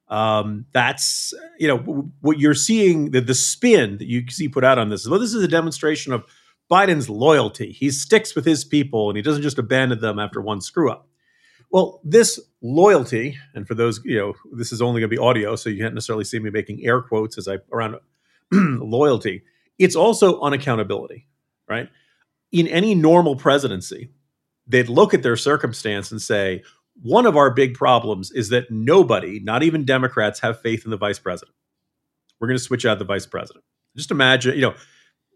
Um, that's, you know, what you're seeing, the, the spin that you see put out on this. Well, this is a demonstration of Biden's loyalty. He sticks with his people and he doesn't just abandon them after one screw up. Well, this loyalty, and for those, you know, this is only going to be audio, so you can't necessarily see me making air quotes as I around <clears throat> loyalty. It's also unaccountability, right? In any normal presidency, they'd look at their circumstance and say, one of our big problems is that nobody, not even Democrats, have faith in the vice president. We're going to switch out the vice president. Just imagine, you know,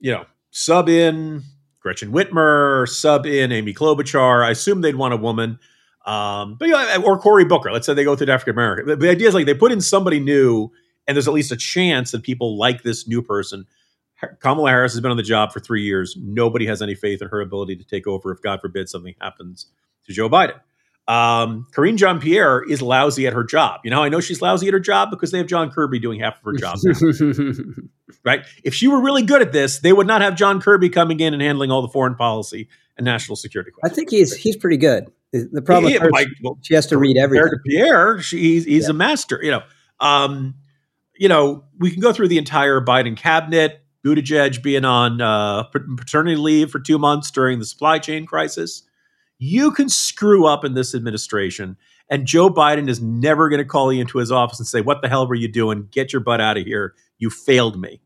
you know, sub in Gretchen Whitmer, sub in Amy Klobuchar. I assume they'd want a woman. Um, but yeah, or Cory Booker. Let's say they go through African American. The, the idea is like they put in somebody new, and there's at least a chance that people like this new person. Kamala Harris has been on the job for three years. Nobody has any faith in her ability to take over if, God forbid, something happens to Joe Biden. Um, Karine Jean Pierre is lousy at her job. You know, I know she's lousy at her job because they have John Kirby doing half of her job. <laughs> right? If she were really good at this, they would not have John Kirby coming in and handling all the foreign policy and national security questions. I think he's he's pretty good. The problem yeah, like, well, she has to read everything. To Pierre, she, he's, he's yeah. a master. You know, um, you know, we can go through the entire Biden cabinet. Buttigieg being on uh, paternity leave for two months during the supply chain crisis you can screw up in this administration, and Joe Biden is never going to call you into his office and say, What the hell were you doing? Get your butt out of here. You failed me.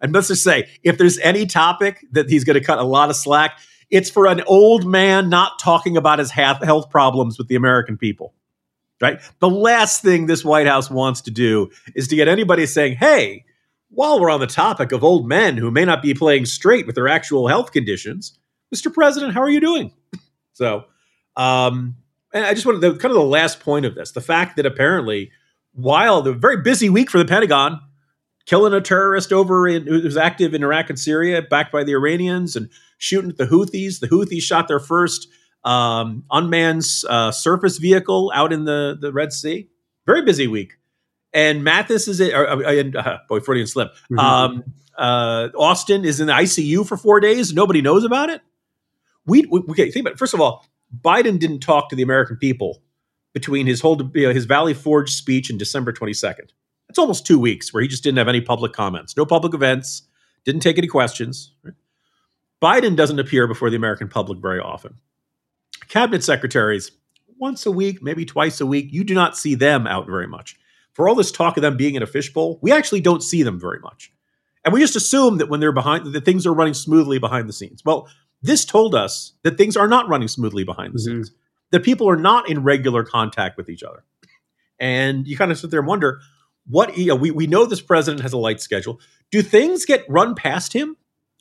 And let's just say, if there's any topic that he's going to cut a lot of slack, it's for an old man not talking about his health problems with the American people. Right? The last thing this White House wants to do is to get anybody saying, hey, while we're on the topic of old men who may not be playing straight with their actual health conditions, Mr. President, how are you doing? <laughs> So, um, and I just wanted the kind of the last point of this the fact that apparently, while the very busy week for the Pentagon, killing a terrorist over in who was active in Iraq and Syria, backed by the Iranians, and shooting at the Houthis. The Houthis shot their first um, unmanned uh, surface vehicle out in the, the Red Sea. Very busy week. And Mattis is, or, uh, uh, boy, Freudian slip. Mm-hmm. Um, uh, Austin is in the ICU for four days. Nobody knows about it we, we okay, think about it. First of all, Biden didn't talk to the American people between his whole you know, his Valley Forge speech and December 22nd. It's almost two weeks where he just didn't have any public comments, no public events, didn't take any questions. Right? Biden doesn't appear before the American public very often. Cabinet secretaries, once a week, maybe twice a week, you do not see them out very much. For all this talk of them being in a fishbowl, we actually don't see them very much. And we just assume that when they're behind, that things are running smoothly behind the scenes. Well, this told us that things are not running smoothly behind the mm-hmm. scenes, that people are not in regular contact with each other. And you kind of sit there and wonder what, you know, we, we know this president has a light schedule. Do things get run past him?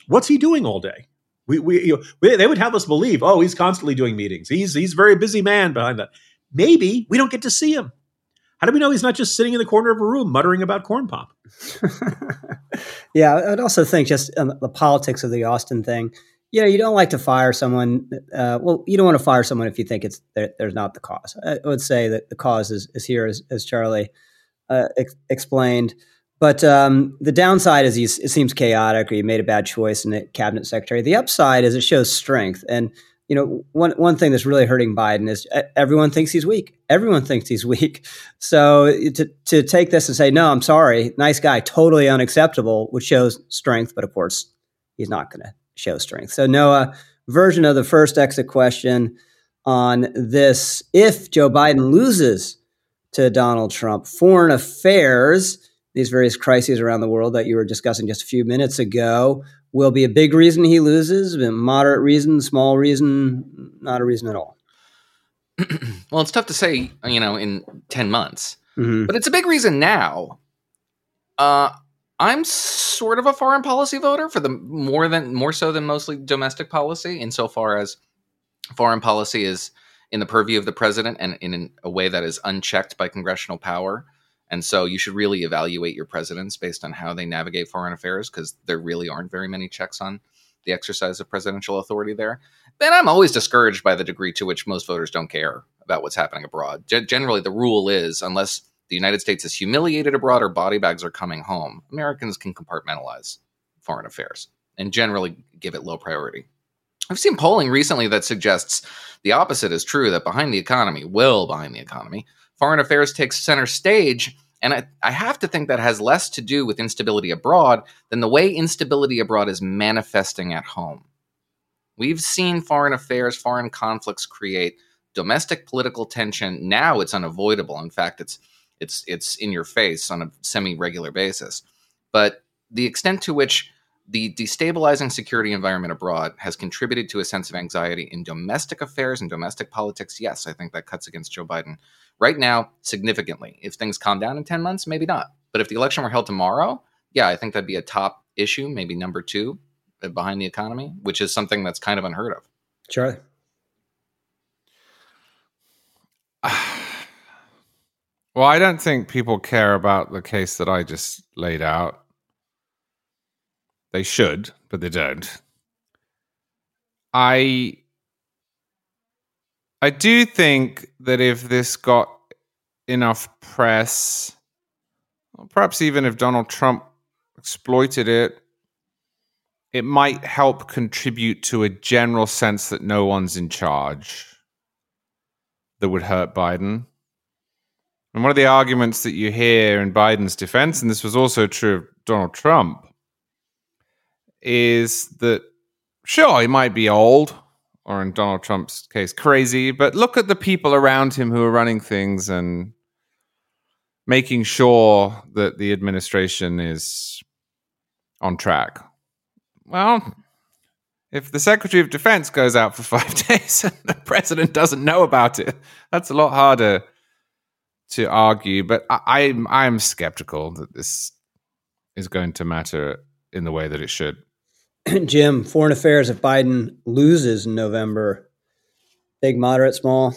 What's he doing all day? We, we, you know, we, they would have us believe, oh, he's constantly doing meetings. He's he's a very busy man behind that. Maybe we don't get to see him. How do we know he's not just sitting in the corner of a room muttering about corn pop? <laughs> yeah, I'd also think just um, the politics of the Austin thing you know, you don't like to fire someone. Uh, well, you don't want to fire someone if you think it's there's not the cause. I would say that the cause is, is here, as, as Charlie uh, ex- explained. But um, the downside is it seems chaotic, or you made a bad choice in the cabinet secretary. The upside is it shows strength. And you know, one one thing that's really hurting Biden is everyone thinks he's weak. Everyone thinks he's <laughs> weak. So eh, to to take this and say, no, I'm sorry, nice guy, totally unacceptable, which shows strength. But of course, he's not going to show strength. So, Noah, version of the first exit question on this if Joe Biden loses to Donald Trump, foreign affairs, these various crises around the world that you were discussing just a few minutes ago, will be a big reason he loses, a moderate reason, small reason, not a reason at all. <clears throat> well, it's tough to say, you know, in 10 months, mm-hmm. but it's a big reason now. Uh, I'm sort of a foreign policy voter for the more than more so than mostly domestic policy, insofar as foreign policy is in the purview of the president and in a way that is unchecked by congressional power. And so you should really evaluate your presidents based on how they navigate foreign affairs because there really aren't very many checks on the exercise of presidential authority there. Then I'm always discouraged by the degree to which most voters don't care about what's happening abroad. G- generally, the rule is unless the United States is humiliated abroad or body bags are coming home, Americans can compartmentalize foreign affairs and generally give it low priority. I've seen polling recently that suggests the opposite is true that behind the economy, well behind the economy, foreign affairs takes center stage. And I, I have to think that has less to do with instability abroad than the way instability abroad is manifesting at home. We've seen foreign affairs, foreign conflicts create domestic political tension. Now it's unavoidable. In fact, it's it's it's in your face on a semi-regular basis. But the extent to which the destabilizing security environment abroad has contributed to a sense of anxiety in domestic affairs and domestic politics, yes, I think that cuts against Joe Biden. Right now, significantly. If things calm down in 10 months, maybe not. But if the election were held tomorrow, yeah, I think that'd be a top issue, maybe number two uh, behind the economy, which is something that's kind of unheard of. Charlie. <sighs> Well, I don't think people care about the case that I just laid out. They should, but they don't. I I do think that if this got enough press, perhaps even if Donald Trump exploited it, it might help contribute to a general sense that no one's in charge that would hurt Biden. And one of the arguments that you hear in Biden's defense, and this was also true of Donald Trump, is that sure, he might be old, or in Donald Trump's case, crazy, but look at the people around him who are running things and making sure that the administration is on track. Well, if the Secretary of Defense goes out for <laughs> five days and the president doesn't know about it, that's a lot harder to argue. But I, I'm I'm skeptical that this is going to matter in the way that it should. <clears throat> Jim, foreign affairs. If Biden loses in November, big, moderate, small,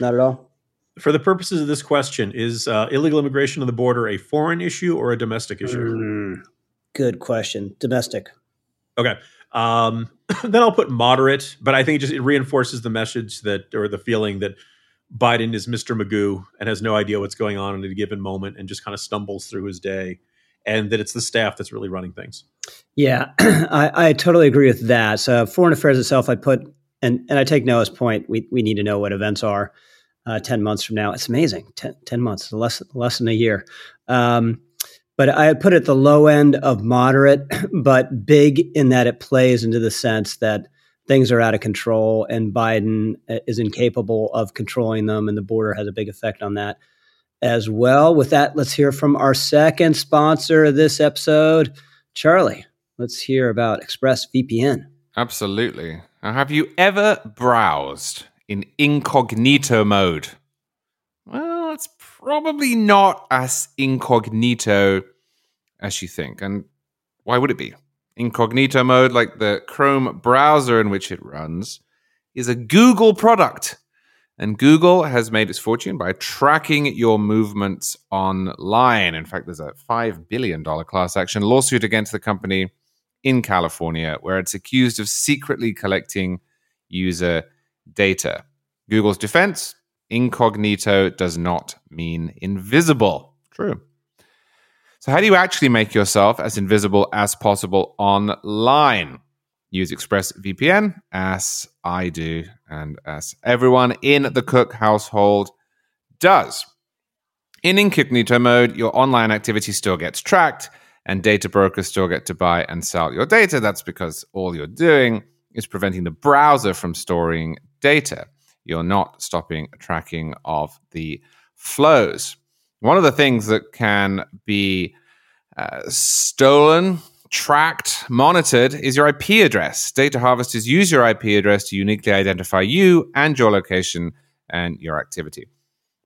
not at all. For the purposes of this question, is uh, illegal immigration on the border a foreign issue or a domestic issue? Mm, good question. Domestic. Okay. Um, <clears throat> then I'll put moderate, but I think it just it reinforces the message that or the feeling that Biden is Mr. Magoo and has no idea what's going on at a given moment and just kind of stumbles through his day, and that it's the staff that's really running things. Yeah, <clears throat> I, I totally agree with that. So foreign affairs itself, I put and and I take Noah's point. We we need to know what events are. Uh, 10 months from now. It's amazing. 10, 10 months, less, less than a year. Um, but I put it at the low end of moderate, <clears throat> but big in that it plays into the sense that things are out of control and Biden uh, is incapable of controlling them, and the border has a big effect on that as well. With that, let's hear from our second sponsor of this episode, Charlie. Let's hear about ExpressVPN. Absolutely. Now, have you ever browsed in incognito mode? Well, it's probably not as incognito as you think. And why would it be? Incognito mode, like the Chrome browser in which it runs, is a Google product. And Google has made its fortune by tracking your movements online. In fact, there's a $5 billion class action lawsuit against the company in California where it's accused of secretly collecting user data. Google's defense incognito does not mean invisible. True. So, how do you actually make yourself as invisible as possible online? Use ExpressVPN, as I do, and as everyone in the Cooke household does. In incognito mode, your online activity still gets tracked, and data brokers still get to buy and sell your data. That's because all you're doing is preventing the browser from storing data. You're not stopping tracking of the flows. One of the things that can be uh, stolen, tracked, monitored is your IP address. Data harvesters use your IP address to uniquely identify you and your location and your activity.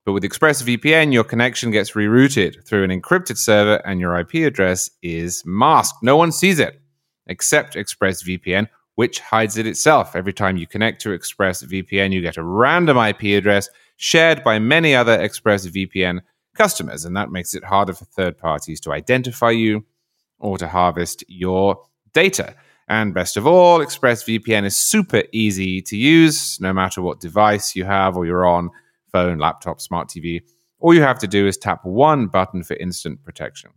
But with ExpressVPN, your connection gets rerouted through an encrypted server and your IP address is masked. No one sees it except ExpressVPN, which hides it itself. Every time you connect to ExpressVPN, you get a random IP address shared by many other ExpressVPN customers, and that makes it harder for third parties to identify you or to harvest your data. And best of all, ExpressVPN is super easy to use no matter what device you have or you're on phone, laptop, smart TV. All you have to do is tap one button for instant protection.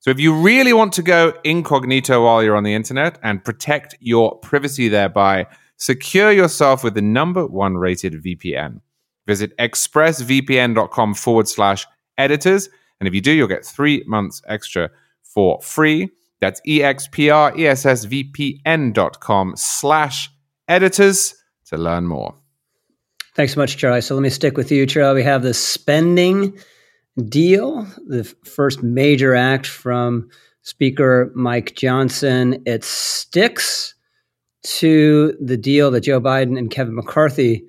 So if you really want to go incognito while you're on the internet and protect your privacy thereby, secure yourself with the number one rated VPN. Visit expressvpn.com forward slash editors. And if you do, you'll get three months extra for free. That's expressvpn.com slash editors to learn more. Thanks so much, Charlie. So let me stick with you, Charlie. We have the spending deal, the first major act from Speaker Mike Johnson. It sticks to the deal that Joe Biden and Kevin McCarthy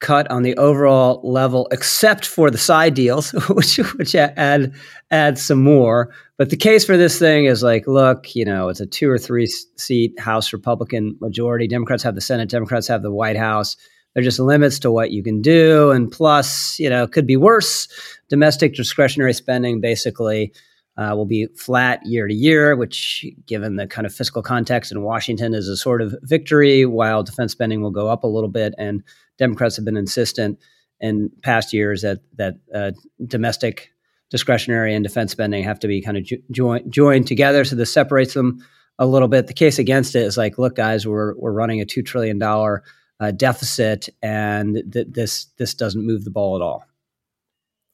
cut on the overall level, except for the side deals, <laughs> which which add add some more. But the case for this thing is like, look, you know, it's a two or three seat House Republican majority. Democrats have the Senate. Democrats have the White House. There are just limits to what you can do, and plus, you know, could be worse domestic discretionary spending basically uh, will be flat year to year, which, given the kind of fiscal context in Washington, is a sort of victory, while defense spending will go up a little bit. And Democrats have been insistent in past years that that uh, domestic discretionary and defense spending have to be kind of jo- join, joined together. So this separates them a little bit. The case against it is like, look, guys, we're we're running a two trillion dollar uh, deficit, and th- this this doesn't move the ball at all.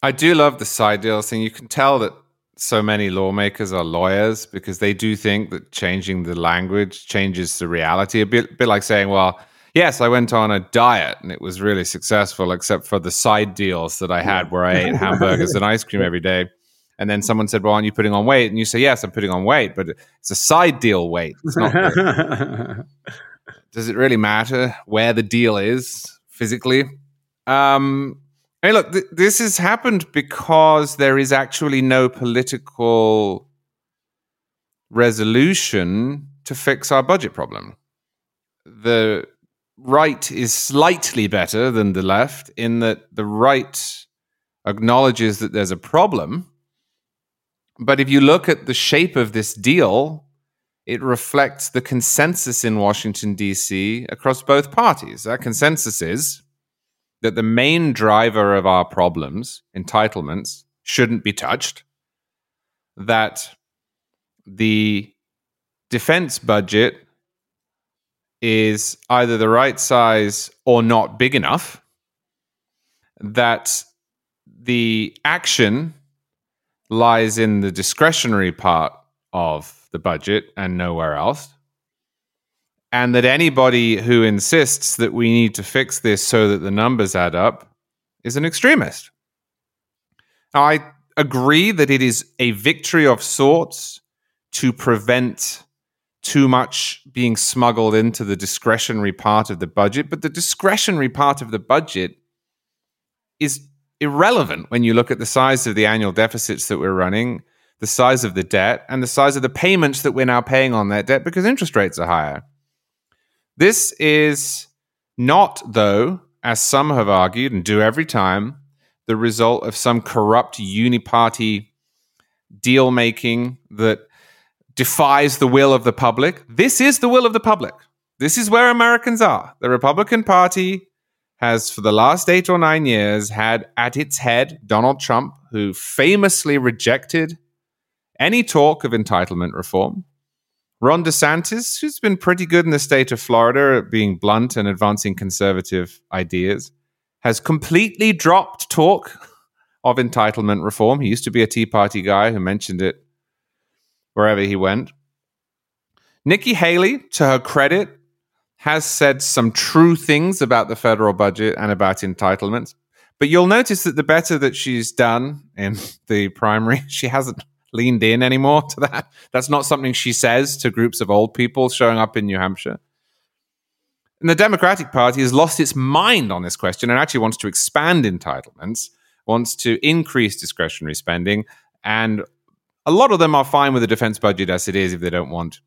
I do love the side deals thing. You can tell that so many lawmakers are lawyers because they do think that changing the language changes the reality. A bit, bit like saying, well, yes, I went on a diet and it was really successful, except for the side deals that I had where I ate hamburgers and ice cream every day. And then someone said, "Well, aren't you putting on weight?" And you say, "Yes, I'm putting on weight, but it's a side deal weight. It's not <laughs> does it really matter where the deal is physically? Um, hey, look, th- this has happened because there is actually no political resolution to fix our budget problem. The right is slightly better than the left in that the right acknowledges that there's a problem. But if you look at the shape of this deal, it reflects the consensus in Washington, D.C. across both parties. That consensus is that the main driver of our problems, entitlements, shouldn't be touched, that the defense budget is either the right size or not big enough, that the action lies in the discretionary part of the budget and nowhere else. And that anybody who insists that we need to fix this so that the numbers add up is an extremist. Now, I agree that it is a victory of sorts to prevent too much being smuggled into the discretionary part of the budget. But the discretionary part of the budget is irrelevant when you look at the size of the annual deficits that we're running, the size of the debt, and the size of the payments that we're now paying on that debt because interest rates are higher. This is not, though, as some have argued and do every time, the result of some corrupt uniparty deal making that defies the will of the public. This is the will of the public. This is where Americans are. The Republican Party has, for the last eight or nine years, had at its head Donald Trump, who famously rejected any talk of entitlement reform. Ron DeSantis, who's been pretty good in the state of Florida at being blunt and advancing conservative ideas, has completely dropped talk of entitlement reform. He used to be a Tea Party guy who mentioned it wherever he went. Nikki Haley, to her credit, has said some true things about the federal budget and about entitlements. But you'll notice that the better that she's done in <laughs> the primary, <laughs> she hasn't leaned in anymore to that. That's not something she says to groups of old people showing up in New Hampshire. And the Democratic Party has lost its mind on this question and actually wants to expand entitlements, wants to increase discretionary spending, and a lot of them are fine with the defense budget as it is if they don't want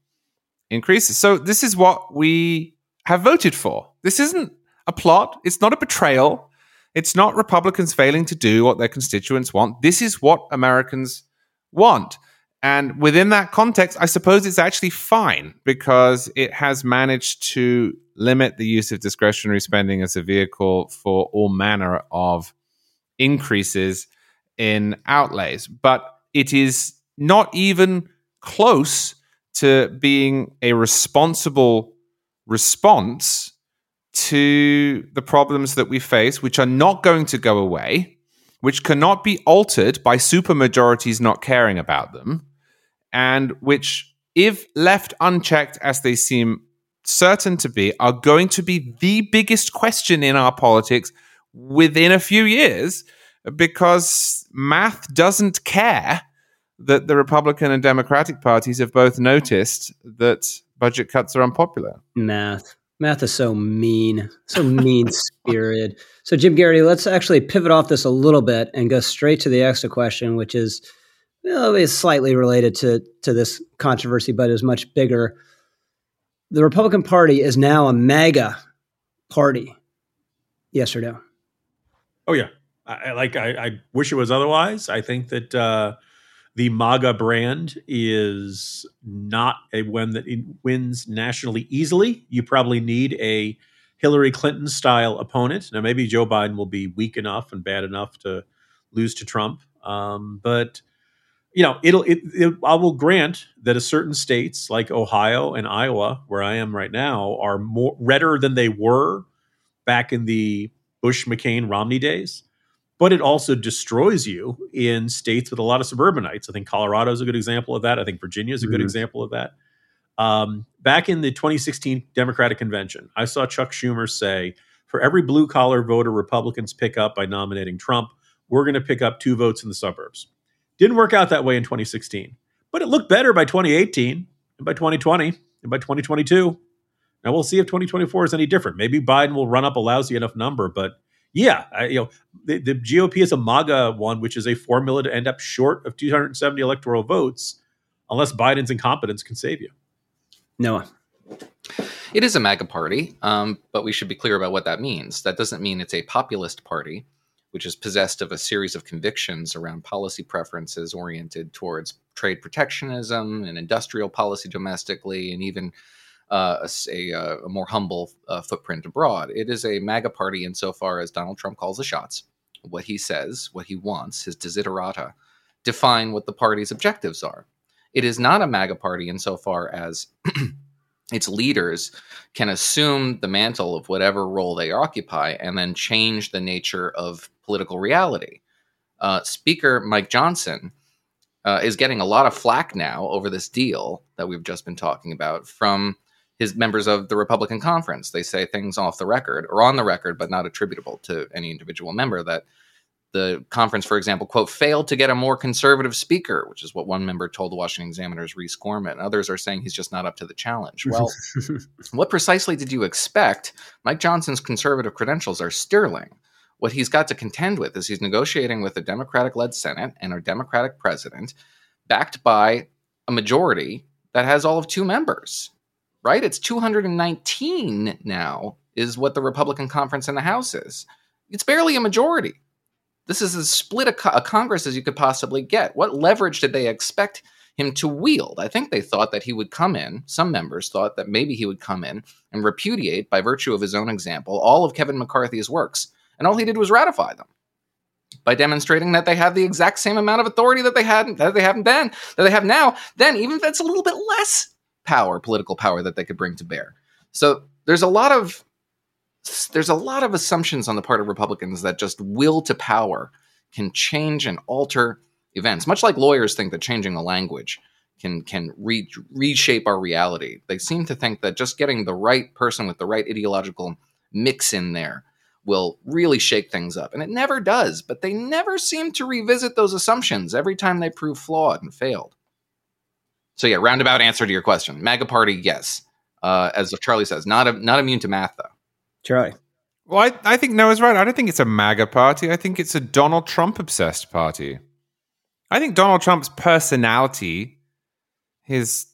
increases. So this is what we have voted for. This isn't a plot. It's not a betrayal. It's not Republicans failing to do what their constituents want. This is what Americans want. And within that context, I suppose it's actually fine because it has managed to limit the use of discretionary spending as a vehicle for all manner of increases in outlays. But it is not even close to being a responsible response to the problems that we face, which are not going to go away, which cannot be altered by supermajorities not caring about them, and which, if left unchecked as they seem certain to be, are going to be the biggest question in our politics within a few years because math doesn't care that the Republican and Democratic parties have both noticed that budget cuts are unpopular. Math. Math is so mean, so mean <laughs> spirited. So, Jim Geraghty, let's actually pivot off this a little bit and go straight to the exit question, which is, well, is slightly related to, to this controversy, but is much bigger. The Republican Party is now a MAGA party. Yes or no? Oh yeah, I, like I, I wish it was otherwise. I think that uh, the MAGA brand is not a one that wins nationally easily. You probably need a Hillary Clinton style opponent. Now, maybe Joe Biden will be weak enough and bad enough to lose to Trump, um, but you know, it'll. It, it, I will grant that a certain states like Ohio and Iowa, where I am right now, are more redder than they were back in the Bush, McCain, Romney days but it also destroys you in states with a lot of suburbanites. I think Colorado is a good example of that. I think Virginia is a good mm-hmm. example of that. Um, back in the 2016 Democratic Convention, I saw Chuck Schumer say, for every blue collar voter Republicans pick up by nominating Trump, we're going to pick up two votes in the suburbs. Didn't work out that way in 2016, but it looked better by 2018 and by 2020 and by 2022. Now we'll see if 2024 is any different. Maybe Biden will run up a lousy enough number, but yeah, I, you know, the, the GOP is a MAGA one, which is a formula to end up short of 270 electoral votes, unless Biden's incompetence can save you. Noah. It is a MAGA party, um, but we should be clear about what that means. That doesn't mean it's a populist party, which is possessed of a series of convictions around policy preferences oriented towards trade protectionism and industrial policy domestically, and even uh, a, a, a, more humble uh, footprint abroad. It is a MAGA party insofar as Donald Trump calls the shots. What he says, what he wants, his desiderata, define what the party's objectives are. It is not a MAGA party insofar as <clears throat> its leaders can assume the mantle of whatever role they occupy and then change the nature of political reality. Uh, Speaker Mike Johnson uh, is getting a lot of flack now over this deal that we've just been talking about from his members of the Republican conference. They say things off the record or on the record, but not attributable to any individual member that the conference, for example, quote, failed to get a more conservative speaker, which is what one member told the Washington Examiner's Reese Gorman. Others are saying he's just not up to the challenge. <laughs> Well, what precisely did you expect? Mike Johnson's conservative credentials are sterling. What he's got to contend with is he's negotiating with a Democratic led Senate and a Democratic president, backed by a majority that has all of two members, right? It's 219 now, is what the Republican conference in the House is. It's barely a majority. This is as split a, co- a, Congress as you could possibly get. What leverage did they expect him to wield? I think they thought that he would come in, some members thought that maybe he would come in and repudiate, by virtue of his own example, all of Kevin McCarthy's works. And all he did was ratify them by demonstrating that they have the exact same amount of authority that they had that they haven't then that they have now then even if it's a little bit less power political power that they could bring to bear so there's a lot of there's a lot of assumptions on the part of Republicans that just will to power can change and alter events, much like lawyers think that changing the language can can re- reshape our reality. They seem to think that just getting the right person with the right ideological mix in there will really shake things up, and it never does. But they never seem to revisit those assumptions every time they prove flawed and failed. So yeah, roundabout answer to your question: MAGA party, yes. Uh, as Charlie says, not a, not immune to math though. Charlie. Well, I, I think Noah's right. I don't think it's a MAGA party. I think it's a Donald Trump obsessed party. I think Donald Trump's personality, his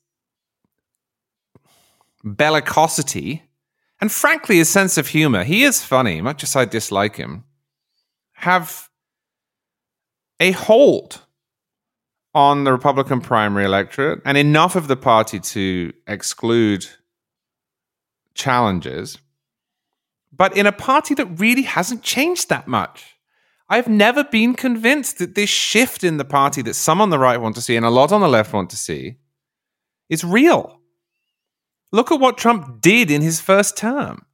bellicosity, and frankly, his sense of humor, he is funny, much as I dislike him, have a hold on the Republican primary electorate and enough of the party to exclude challenges but in a party that really hasn't changed that much. I've never been convinced that this shift in the party that some on the right want to see and a lot on the left want to see is real. Look at what Trump did in his first term.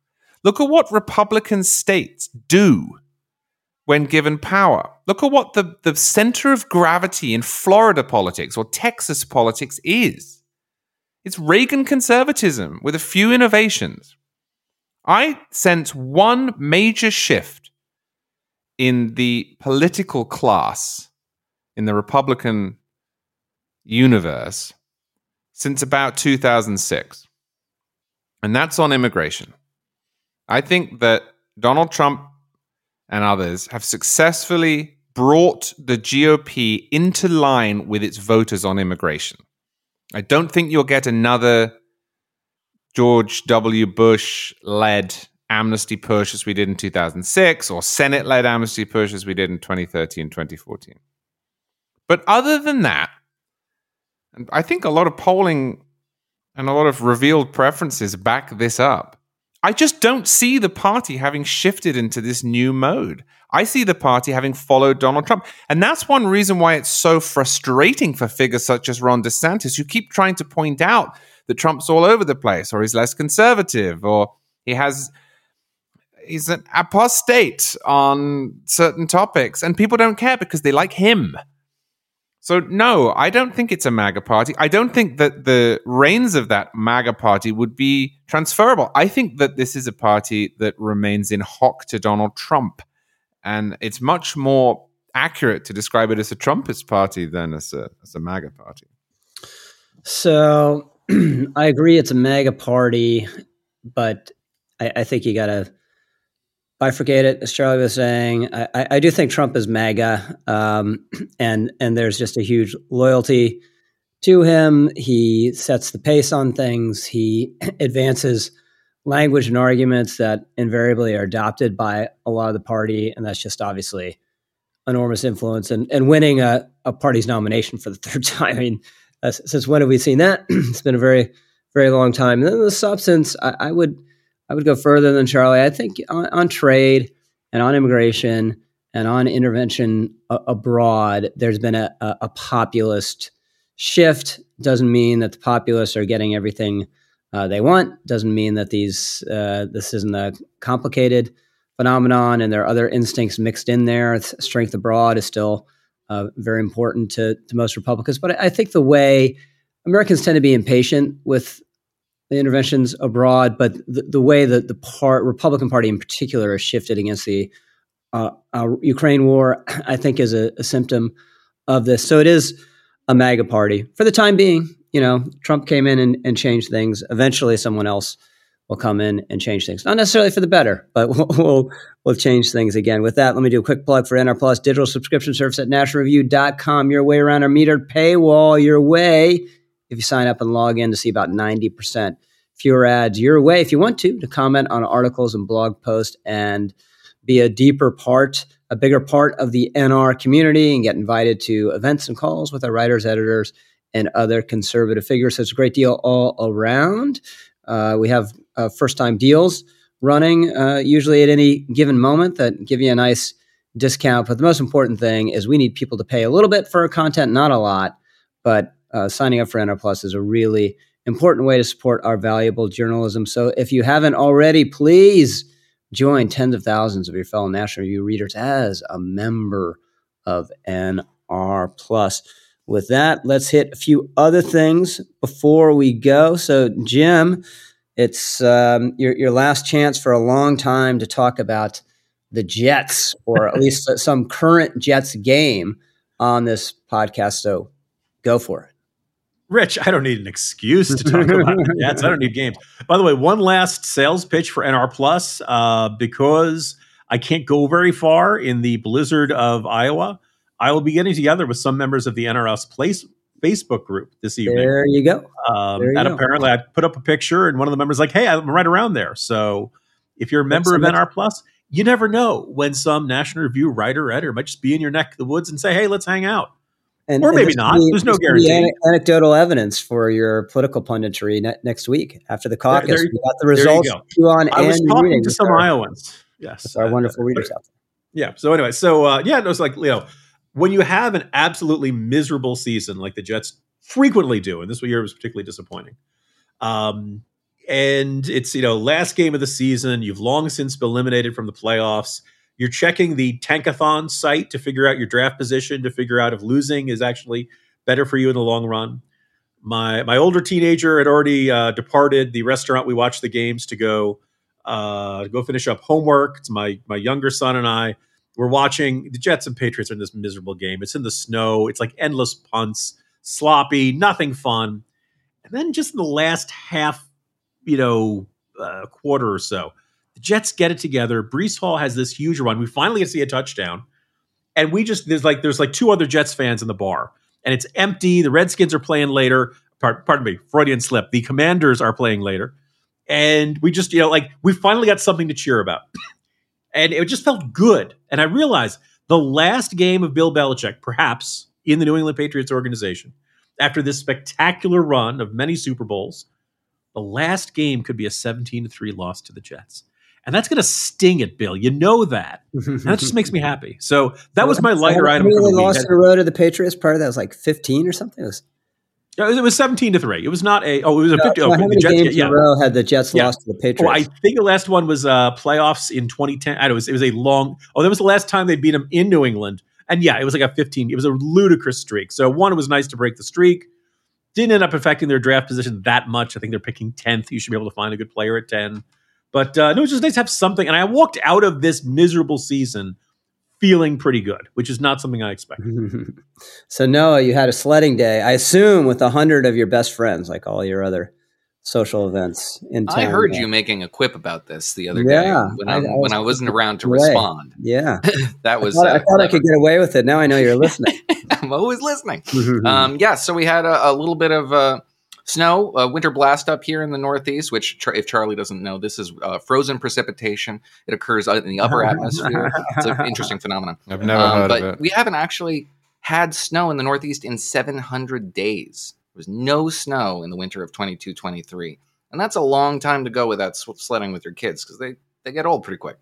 Look at what Republican states do when given power. Look at what the, the center of gravity in Florida politics or Texas politics is. It's Reagan conservatism with a few innovations. I sense one major shift in the political class in the Republican universe since about 2006. And that's on immigration. I think that Donald Trump and others have successfully brought the GOP into line with its voters on immigration. I don't think you'll get another George W. Bush led amnesty push as we did in 2006 or Senate led amnesty push as we did in 2013, 2014. But other than that, I think a lot of polling and a lot of revealed preferences back this up. I just don't see the party having shifted into this new mode. I see the party having followed Donald Trump. And that's one reason why it's so frustrating for figures such as Ron DeSantis, who keep trying to point out that Trump's all over the place, or he's less conservative, or he has he's an apostate on certain topics, and people don't care because they like him. So no, I don't think it's a MAGA party. I don't think that the reins of that MAGA party would be transferable. I think that this is a party that remains in hock to Donald Trump, and it's much more accurate to describe it as a Trumpist party than as a as a MAGA party. So <clears throat> I agree, it's a MAGA party, but I, I think you got to bifurcate it. As Charlie was saying, I, I do think Trump is MAGA, um, <clears throat> and and there's just a huge loyalty to him. He sets the pace on things. He <clears throat> advances language and arguments that invariably are adopted by a lot of the party, and that's just obviously enormous influence. And and winning a, a party's nomination for the <laughs> third time. I mean, uh, since when have we seen that? <clears throat> it's been a very very long time. And then the substance, I, I would I would go further than Charlie. I think on, on trade and on immigration and on intervention a- abroad, there's been a, a, a, populist shift. Doesn't mean that the populists are getting everything uh, they want. Doesn't mean that these uh, this isn't a complicated phenomenon, and there are other instincts mixed in there. Strength abroad is still uh, very important to, to most Republicans, but I think the way Americans tend to be impatient with the interventions abroad, but the, the way that the part Republican Party in particular has shifted against the uh, uh, Ukraine war, I think, is a, a, symptom of this. So it is a MAGA party for the time being. You know, Trump came in and, and changed things. Eventually, someone else will come in and change things. Not necessarily for the better, but we'll, <laughs> we'll, we'll change things again. With that, let me do a quick plug for NR Plus digital subscription service at nationalreview.com. Your way around our metered paywall, your way if you sign up and log in to see about 90% fewer ads your way if you want to, to comment on articles and blog posts and be a deeper part, a bigger part of the NR community and get invited to events and calls with our writers, editors, and other conservative figures. So it's a great deal all around. Uh, we have uh, first time deals running uh, usually at any given moment that give you a nice discount. But the most important thing is we need people to pay a little bit for our content, not a lot, but uh, signing up for NR Plus is a really important way to support our valuable journalism. So if you haven't already, please join tens of thousands of your fellow National Review readers as a member of NR Plus. With that, let's hit a few other things before we go. So, Jim, it's um, your, your last chance for a long time to talk about the Jets, or at least <laughs> some current Jets game on this podcast. So, go for it. Rich, I don't need an excuse to talk about the <laughs> Jets. I don't need games. By the way, one last sales pitch for NR Plus uh, because I can't go very far in the blizzard of Iowa. I will be getting together with some members of the NR's Place Facebook group this evening. There you go. Um, there you and go. apparently, I put up a picture, and one of the members like, "Hey, I'm right around there." So, if you're a member of NR Plus, you never know when some National Review writer or editor might just be in your neck of the woods and say, "Hey, let's hang out." And, or maybe not. Be, There's no guarantee. anecdotal evidence for your political punditry ne- next week after the caucus. There, there, we got the results. You on I was talking to some our, Iowans. Yes, our uh, wonderful readers out there. Yeah. So anyway, so uh, yeah, it was like you know, when you have an absolutely miserable season like the Jets frequently do, and this year was particularly disappointing. Um, and it's you know last game of the season. You've long since been eliminated from the playoffs you're checking the Tankathon site to figure out your draft position, to figure out if losing is actually better for you in the long run. My my older teenager had already uh, departed the restaurant we watched the games to go uh, go finish up homework. It's my my younger son and I. We're watching the Jets and Patriots are in this miserable game. It's in the snow. It's like endless punts, sloppy, nothing fun. And then just in the last half, you know, uh, quarter or so, the Jets get it together. Breece Hall has this huge run. We finally see a touchdown. And we just there's like there's like two other Jets fans in the bar. And it's empty. The Redskins are playing later. Pardon, pardon me, Freudian slip. The Commanders are playing later. And we just, you know, like we finally got something to cheer about. and it just felt good. And I realized the last game of Bill Belichick, perhaps in the New England Patriots organization, after this spectacular run of many Super Bowls, the last game could be a 17 3 loss to the Jets and that's going to sting it, Bill. You know that, and that just makes me <laughs> happy. So that was my lighter item. Really lost the road to the Patriots. Part of that was like fifteen or something. It was, it was seventeen to three. It was not a. Oh, it was a no, fifty. Oh, how many Jets, games yeah, in a row had the Jets yeah. lost to the Patriots? Oh, I think the last one was uh, playoffs in 2010. I know it was, it was a long. Oh, that was the last time they beat them in New England. And yeah, it was like a 15. It was a ludicrous streak. So one, it was nice to break the streak. Didn't end up affecting their draft position that much. I think they're picking 10th. You should be able to find a good player at 10. But uh, no, it's just nice to have something. And I walked out of this miserable season feeling pretty good, which is not something I expected. <laughs> so Noah, you had a sledding day, I assume, with a hundred of your best friends, like all your other social events in town. I heard you making a quip about this the other day when I, I, I when I wasn't around to away. respond. Yeah, <laughs> <laughs> that was. I thought, uh, I, thought I, could get away with it. Now I know you're listening. I'm always listening. um, yeah, so we had a, a little bit of uh, snow, uh, winter blast up here in the Northeast. Which, if Charlie doesn't know, this is uh, frozen precipitation. It occurs in the upper <laughs> atmosphere. It's an interesting phenomenon. I've never um, heard but of it. We haven't actually had snow in the Northeast in 700 days. There was no snow in the winter of 22 23. And that's a long time to go without sledding with your kids because they, they get old pretty quick.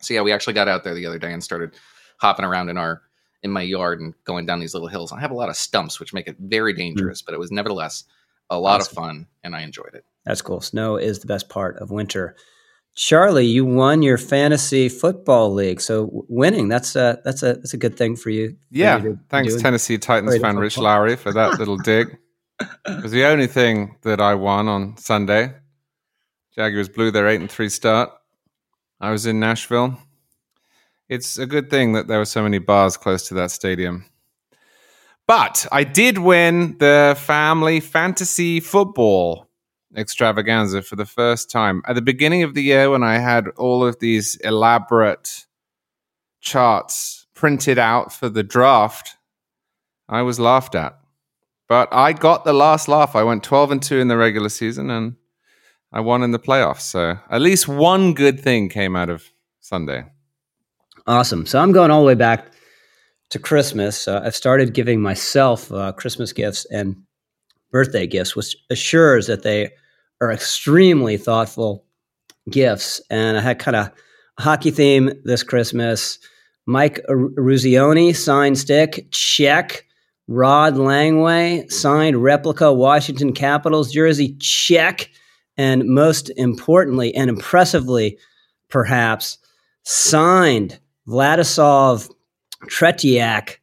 So, yeah, we actually got out there the other day and started hopping around in our in my yard and going down these little hills. I have a lot of stumps, which make it very hmm. dangerous, mm. but it was nevertheless a lot awesome. of fun and I enjoyed it. That's cool. Snow is the best part of winter. Charlie, you won your fantasy football league. So winning, that's a that's a that's a good thing for you. Yeah. For you Thanks Tennessee Titans fan Rich Lowry for that <laughs> little dig. It was the only thing that I won on Sunday. Jaguars blew their eight and three start. I was in Nashville. It's a good thing that there were so many bars close to that stadium. But I did win the family fantasy football extravaganza for the first time. At the beginning of the year, when I had all of these elaborate charts printed out for the draft, I was laughed at. But I got the last laugh. I went 12 and 2 in the regular season and I won in the playoffs. So at least one good thing came out of Sunday. Awesome. So I'm going all the way back to Christmas. Uh, I've started giving myself uh, Christmas gifts and birthday gifts, which assures that they are extremely thoughtful gifts. And I had kind of a hockey theme this Christmas. Mike Eruzione, signed stick, check. Rod Langway signed replica Washington Capitals jersey, check. And most importantly and impressively, perhaps, signed Vladislav Tretiak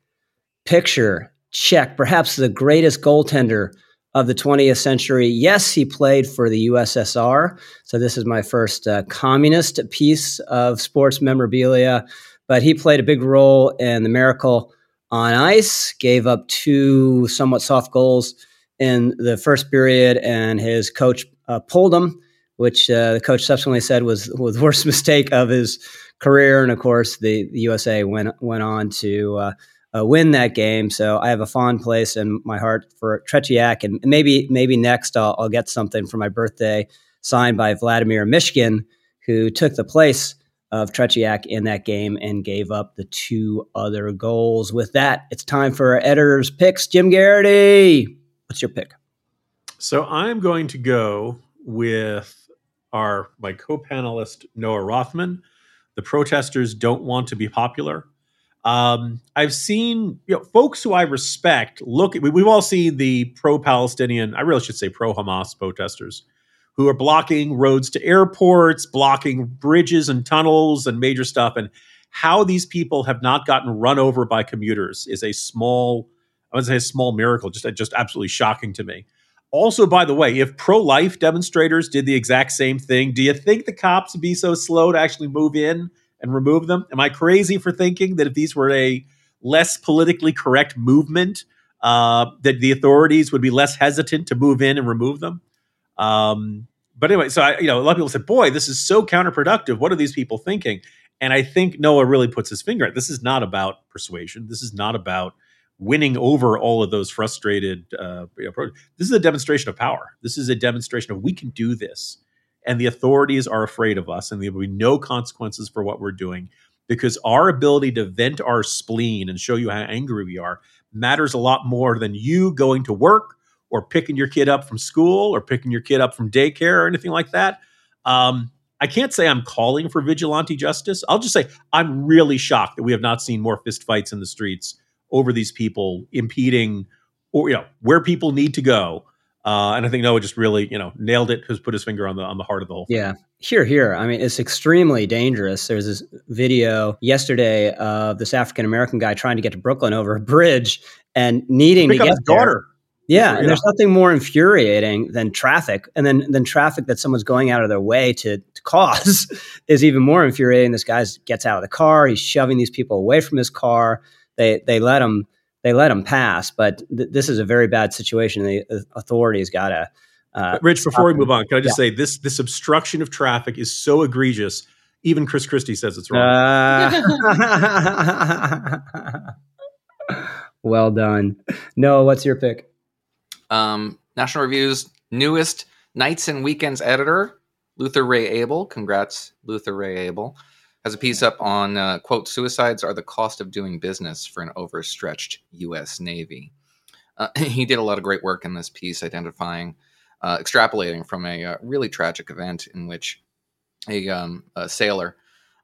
picture, check. Perhaps the greatest goaltender of the 20th century. Yes, he played for the USSR. So this is my first uh, communist piece of sports memorabilia. But he played a big role in the miracle on ice, gave up two somewhat soft goals in the first period, and his coach uh, pulled him, which uh, the coach subsequently said was, was the worst <laughs> mistake of his career. And of course, the, the USA went went on to uh, uh, win that game. So I have a fond place in my heart for Tretiak, and maybe maybe next I'll, I'll get something for my birthday signed by Vladimir Myshkin, who took the place of Tretiak in that game and gave up the two other goals. With that, it's time for our editor's picks. Jim Geraghty, what's your pick? So I'm going to go with our my co-panelist Noah Rothman. The protesters don't want to be popular. Um, I've seen you know folks who I respect look. We, we've all seen the pro-Palestinian. I really should say pro-Hamas protesters who are blocking roads to airports, blocking bridges and tunnels and major stuff. And how these people have not gotten run over by commuters is a small, I would say a small miracle, just, just absolutely shocking to me. Also, by the way, if pro life demonstrators did the exact same thing, do you think the cops would be so slow to actually move in and remove them? Am I crazy for thinking that if these were a less politically correct movement, uh, that the authorities would be less hesitant to move in and remove them? Um, but anyway, so I, you know, a lot of people said, "Boy, this is so counterproductive. What are these people thinking?" And I think Noah really puts his finger at this is not about persuasion. This is not about winning over all of those frustrated. Uh, you know, this is a demonstration of power. This is a demonstration of we can do this, and the authorities are afraid of us, and there will be no consequences for what we're doing because our ability to vent our spleen and show you how angry we are matters a lot more than you going to work or picking your kid up from school or picking your kid up from daycare or anything like that. Um, I can't say I'm calling for vigilante justice. I'll just say I'm really shocked that we have not seen more fistfights in the streets over these people impeding or you know where people need to go. Uh, and I think Noah just really, you know, nailed it. Has put his finger on the on the heart of the whole thing. Yeah, here, here. I mean, it's extremely dangerous. There's this video yesterday of this African American guy trying to get to Brooklyn over a bridge and needing to, to get his daughter. Yeah, and there's nothing more infuriating than traffic, and then then traffic that someone's going out of their way to, to cause <laughs> is even more infuriating. This guy gets out of the car, he's shoving these people away from his car. They they let them they let him pass, but th- this is a very bad situation. The authorities got to. Uh, Rich, before we move on, can I just yeah. say this this obstruction of traffic is so egregious. Even Chris Christie says it's wrong. Uh, <laughs> well done. Noah, what's your pick? Um, National Review's newest nights and weekends editor, Luther Ray Abel. Congrats, Luther Ray Abel. Has a piece up on uh, quote suicides are the cost of doing business for an overstretched U.S. Navy. Uh, <laughs> he did a lot of great work in this piece, identifying, uh, extrapolating from a uh, really tragic event in which a, um, a sailor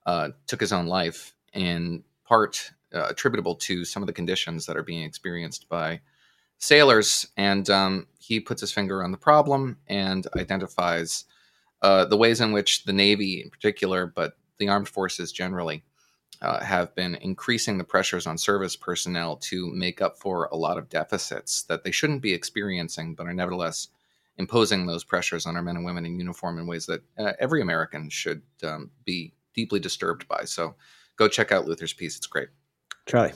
uh, took his own life, in part uh, attributable to some of the conditions that are being experienced by sailors, and um, he puts his finger on the problem and identifies uh, the ways in which the Navy, in particular, but the armed forces generally, uh, have been increasing the pressures on service personnel to make up for a lot of deficits that they shouldn't be experiencing, but are nevertheless imposing those pressures on our men and women in uniform in ways that uh, every American should um, be deeply disturbed by. So go check out Luther's piece; it's great. Charlie.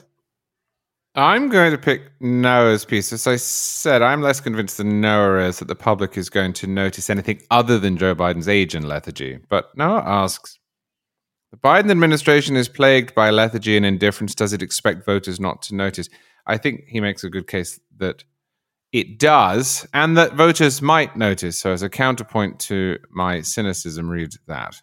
I'm going to pick Noah's piece. As I said, I'm less convinced than Noah is that the public is going to notice anything other than Joe Biden's age and lethargy. But Noah asks The Biden administration is plagued by lethargy and indifference. Does it expect voters not to notice? I think he makes a good case that it does, and that voters might notice. So, as a counterpoint to my cynicism, read that.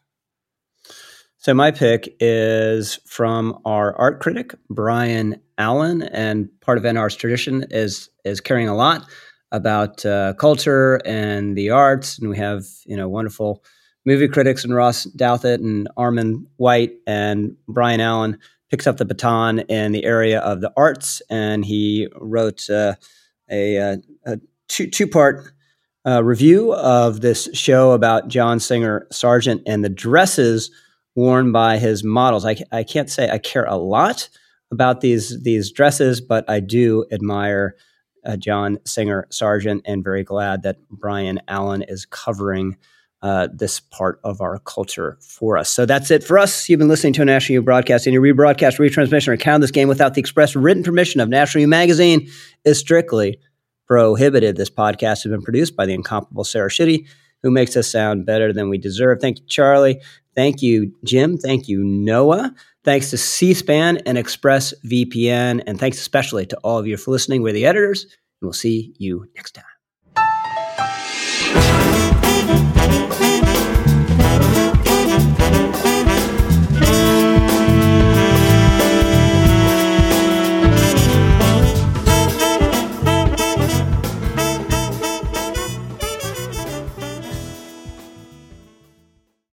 So my pick is from our art critic Brian Allen, and part of NR's tradition is is caring a lot about uh, culture and the arts, and we have you know wonderful movie critics and Ross Douthat and Armond White, and Brian Allen picks up the baton in the area of the arts, and he wrote uh, a, a, a, two two part. Uh, review of this show about John Singer Sargent and the dresses worn by his models. I, I can't say I care a lot about these these dresses, but I do admire uh, John Singer Sargent and very glad that Brian Allen is covering uh, this part of our culture for us. So that's it for us. You've been listening to a National Review broadcast. Any rebroadcast, retransmission, or count this game without the express written permission of National Review Magazine is strictly prohibited. This podcast has been produced by the incomparable Sarah Schutte, who makes us sound better than we deserve. Thank you, Charlie. Thank you, Jim. Thank you, Noah. Thanks to C-SPAN and ExpressVPN. And thanks especially to all of you for listening. We're the editors, and we'll see you next time.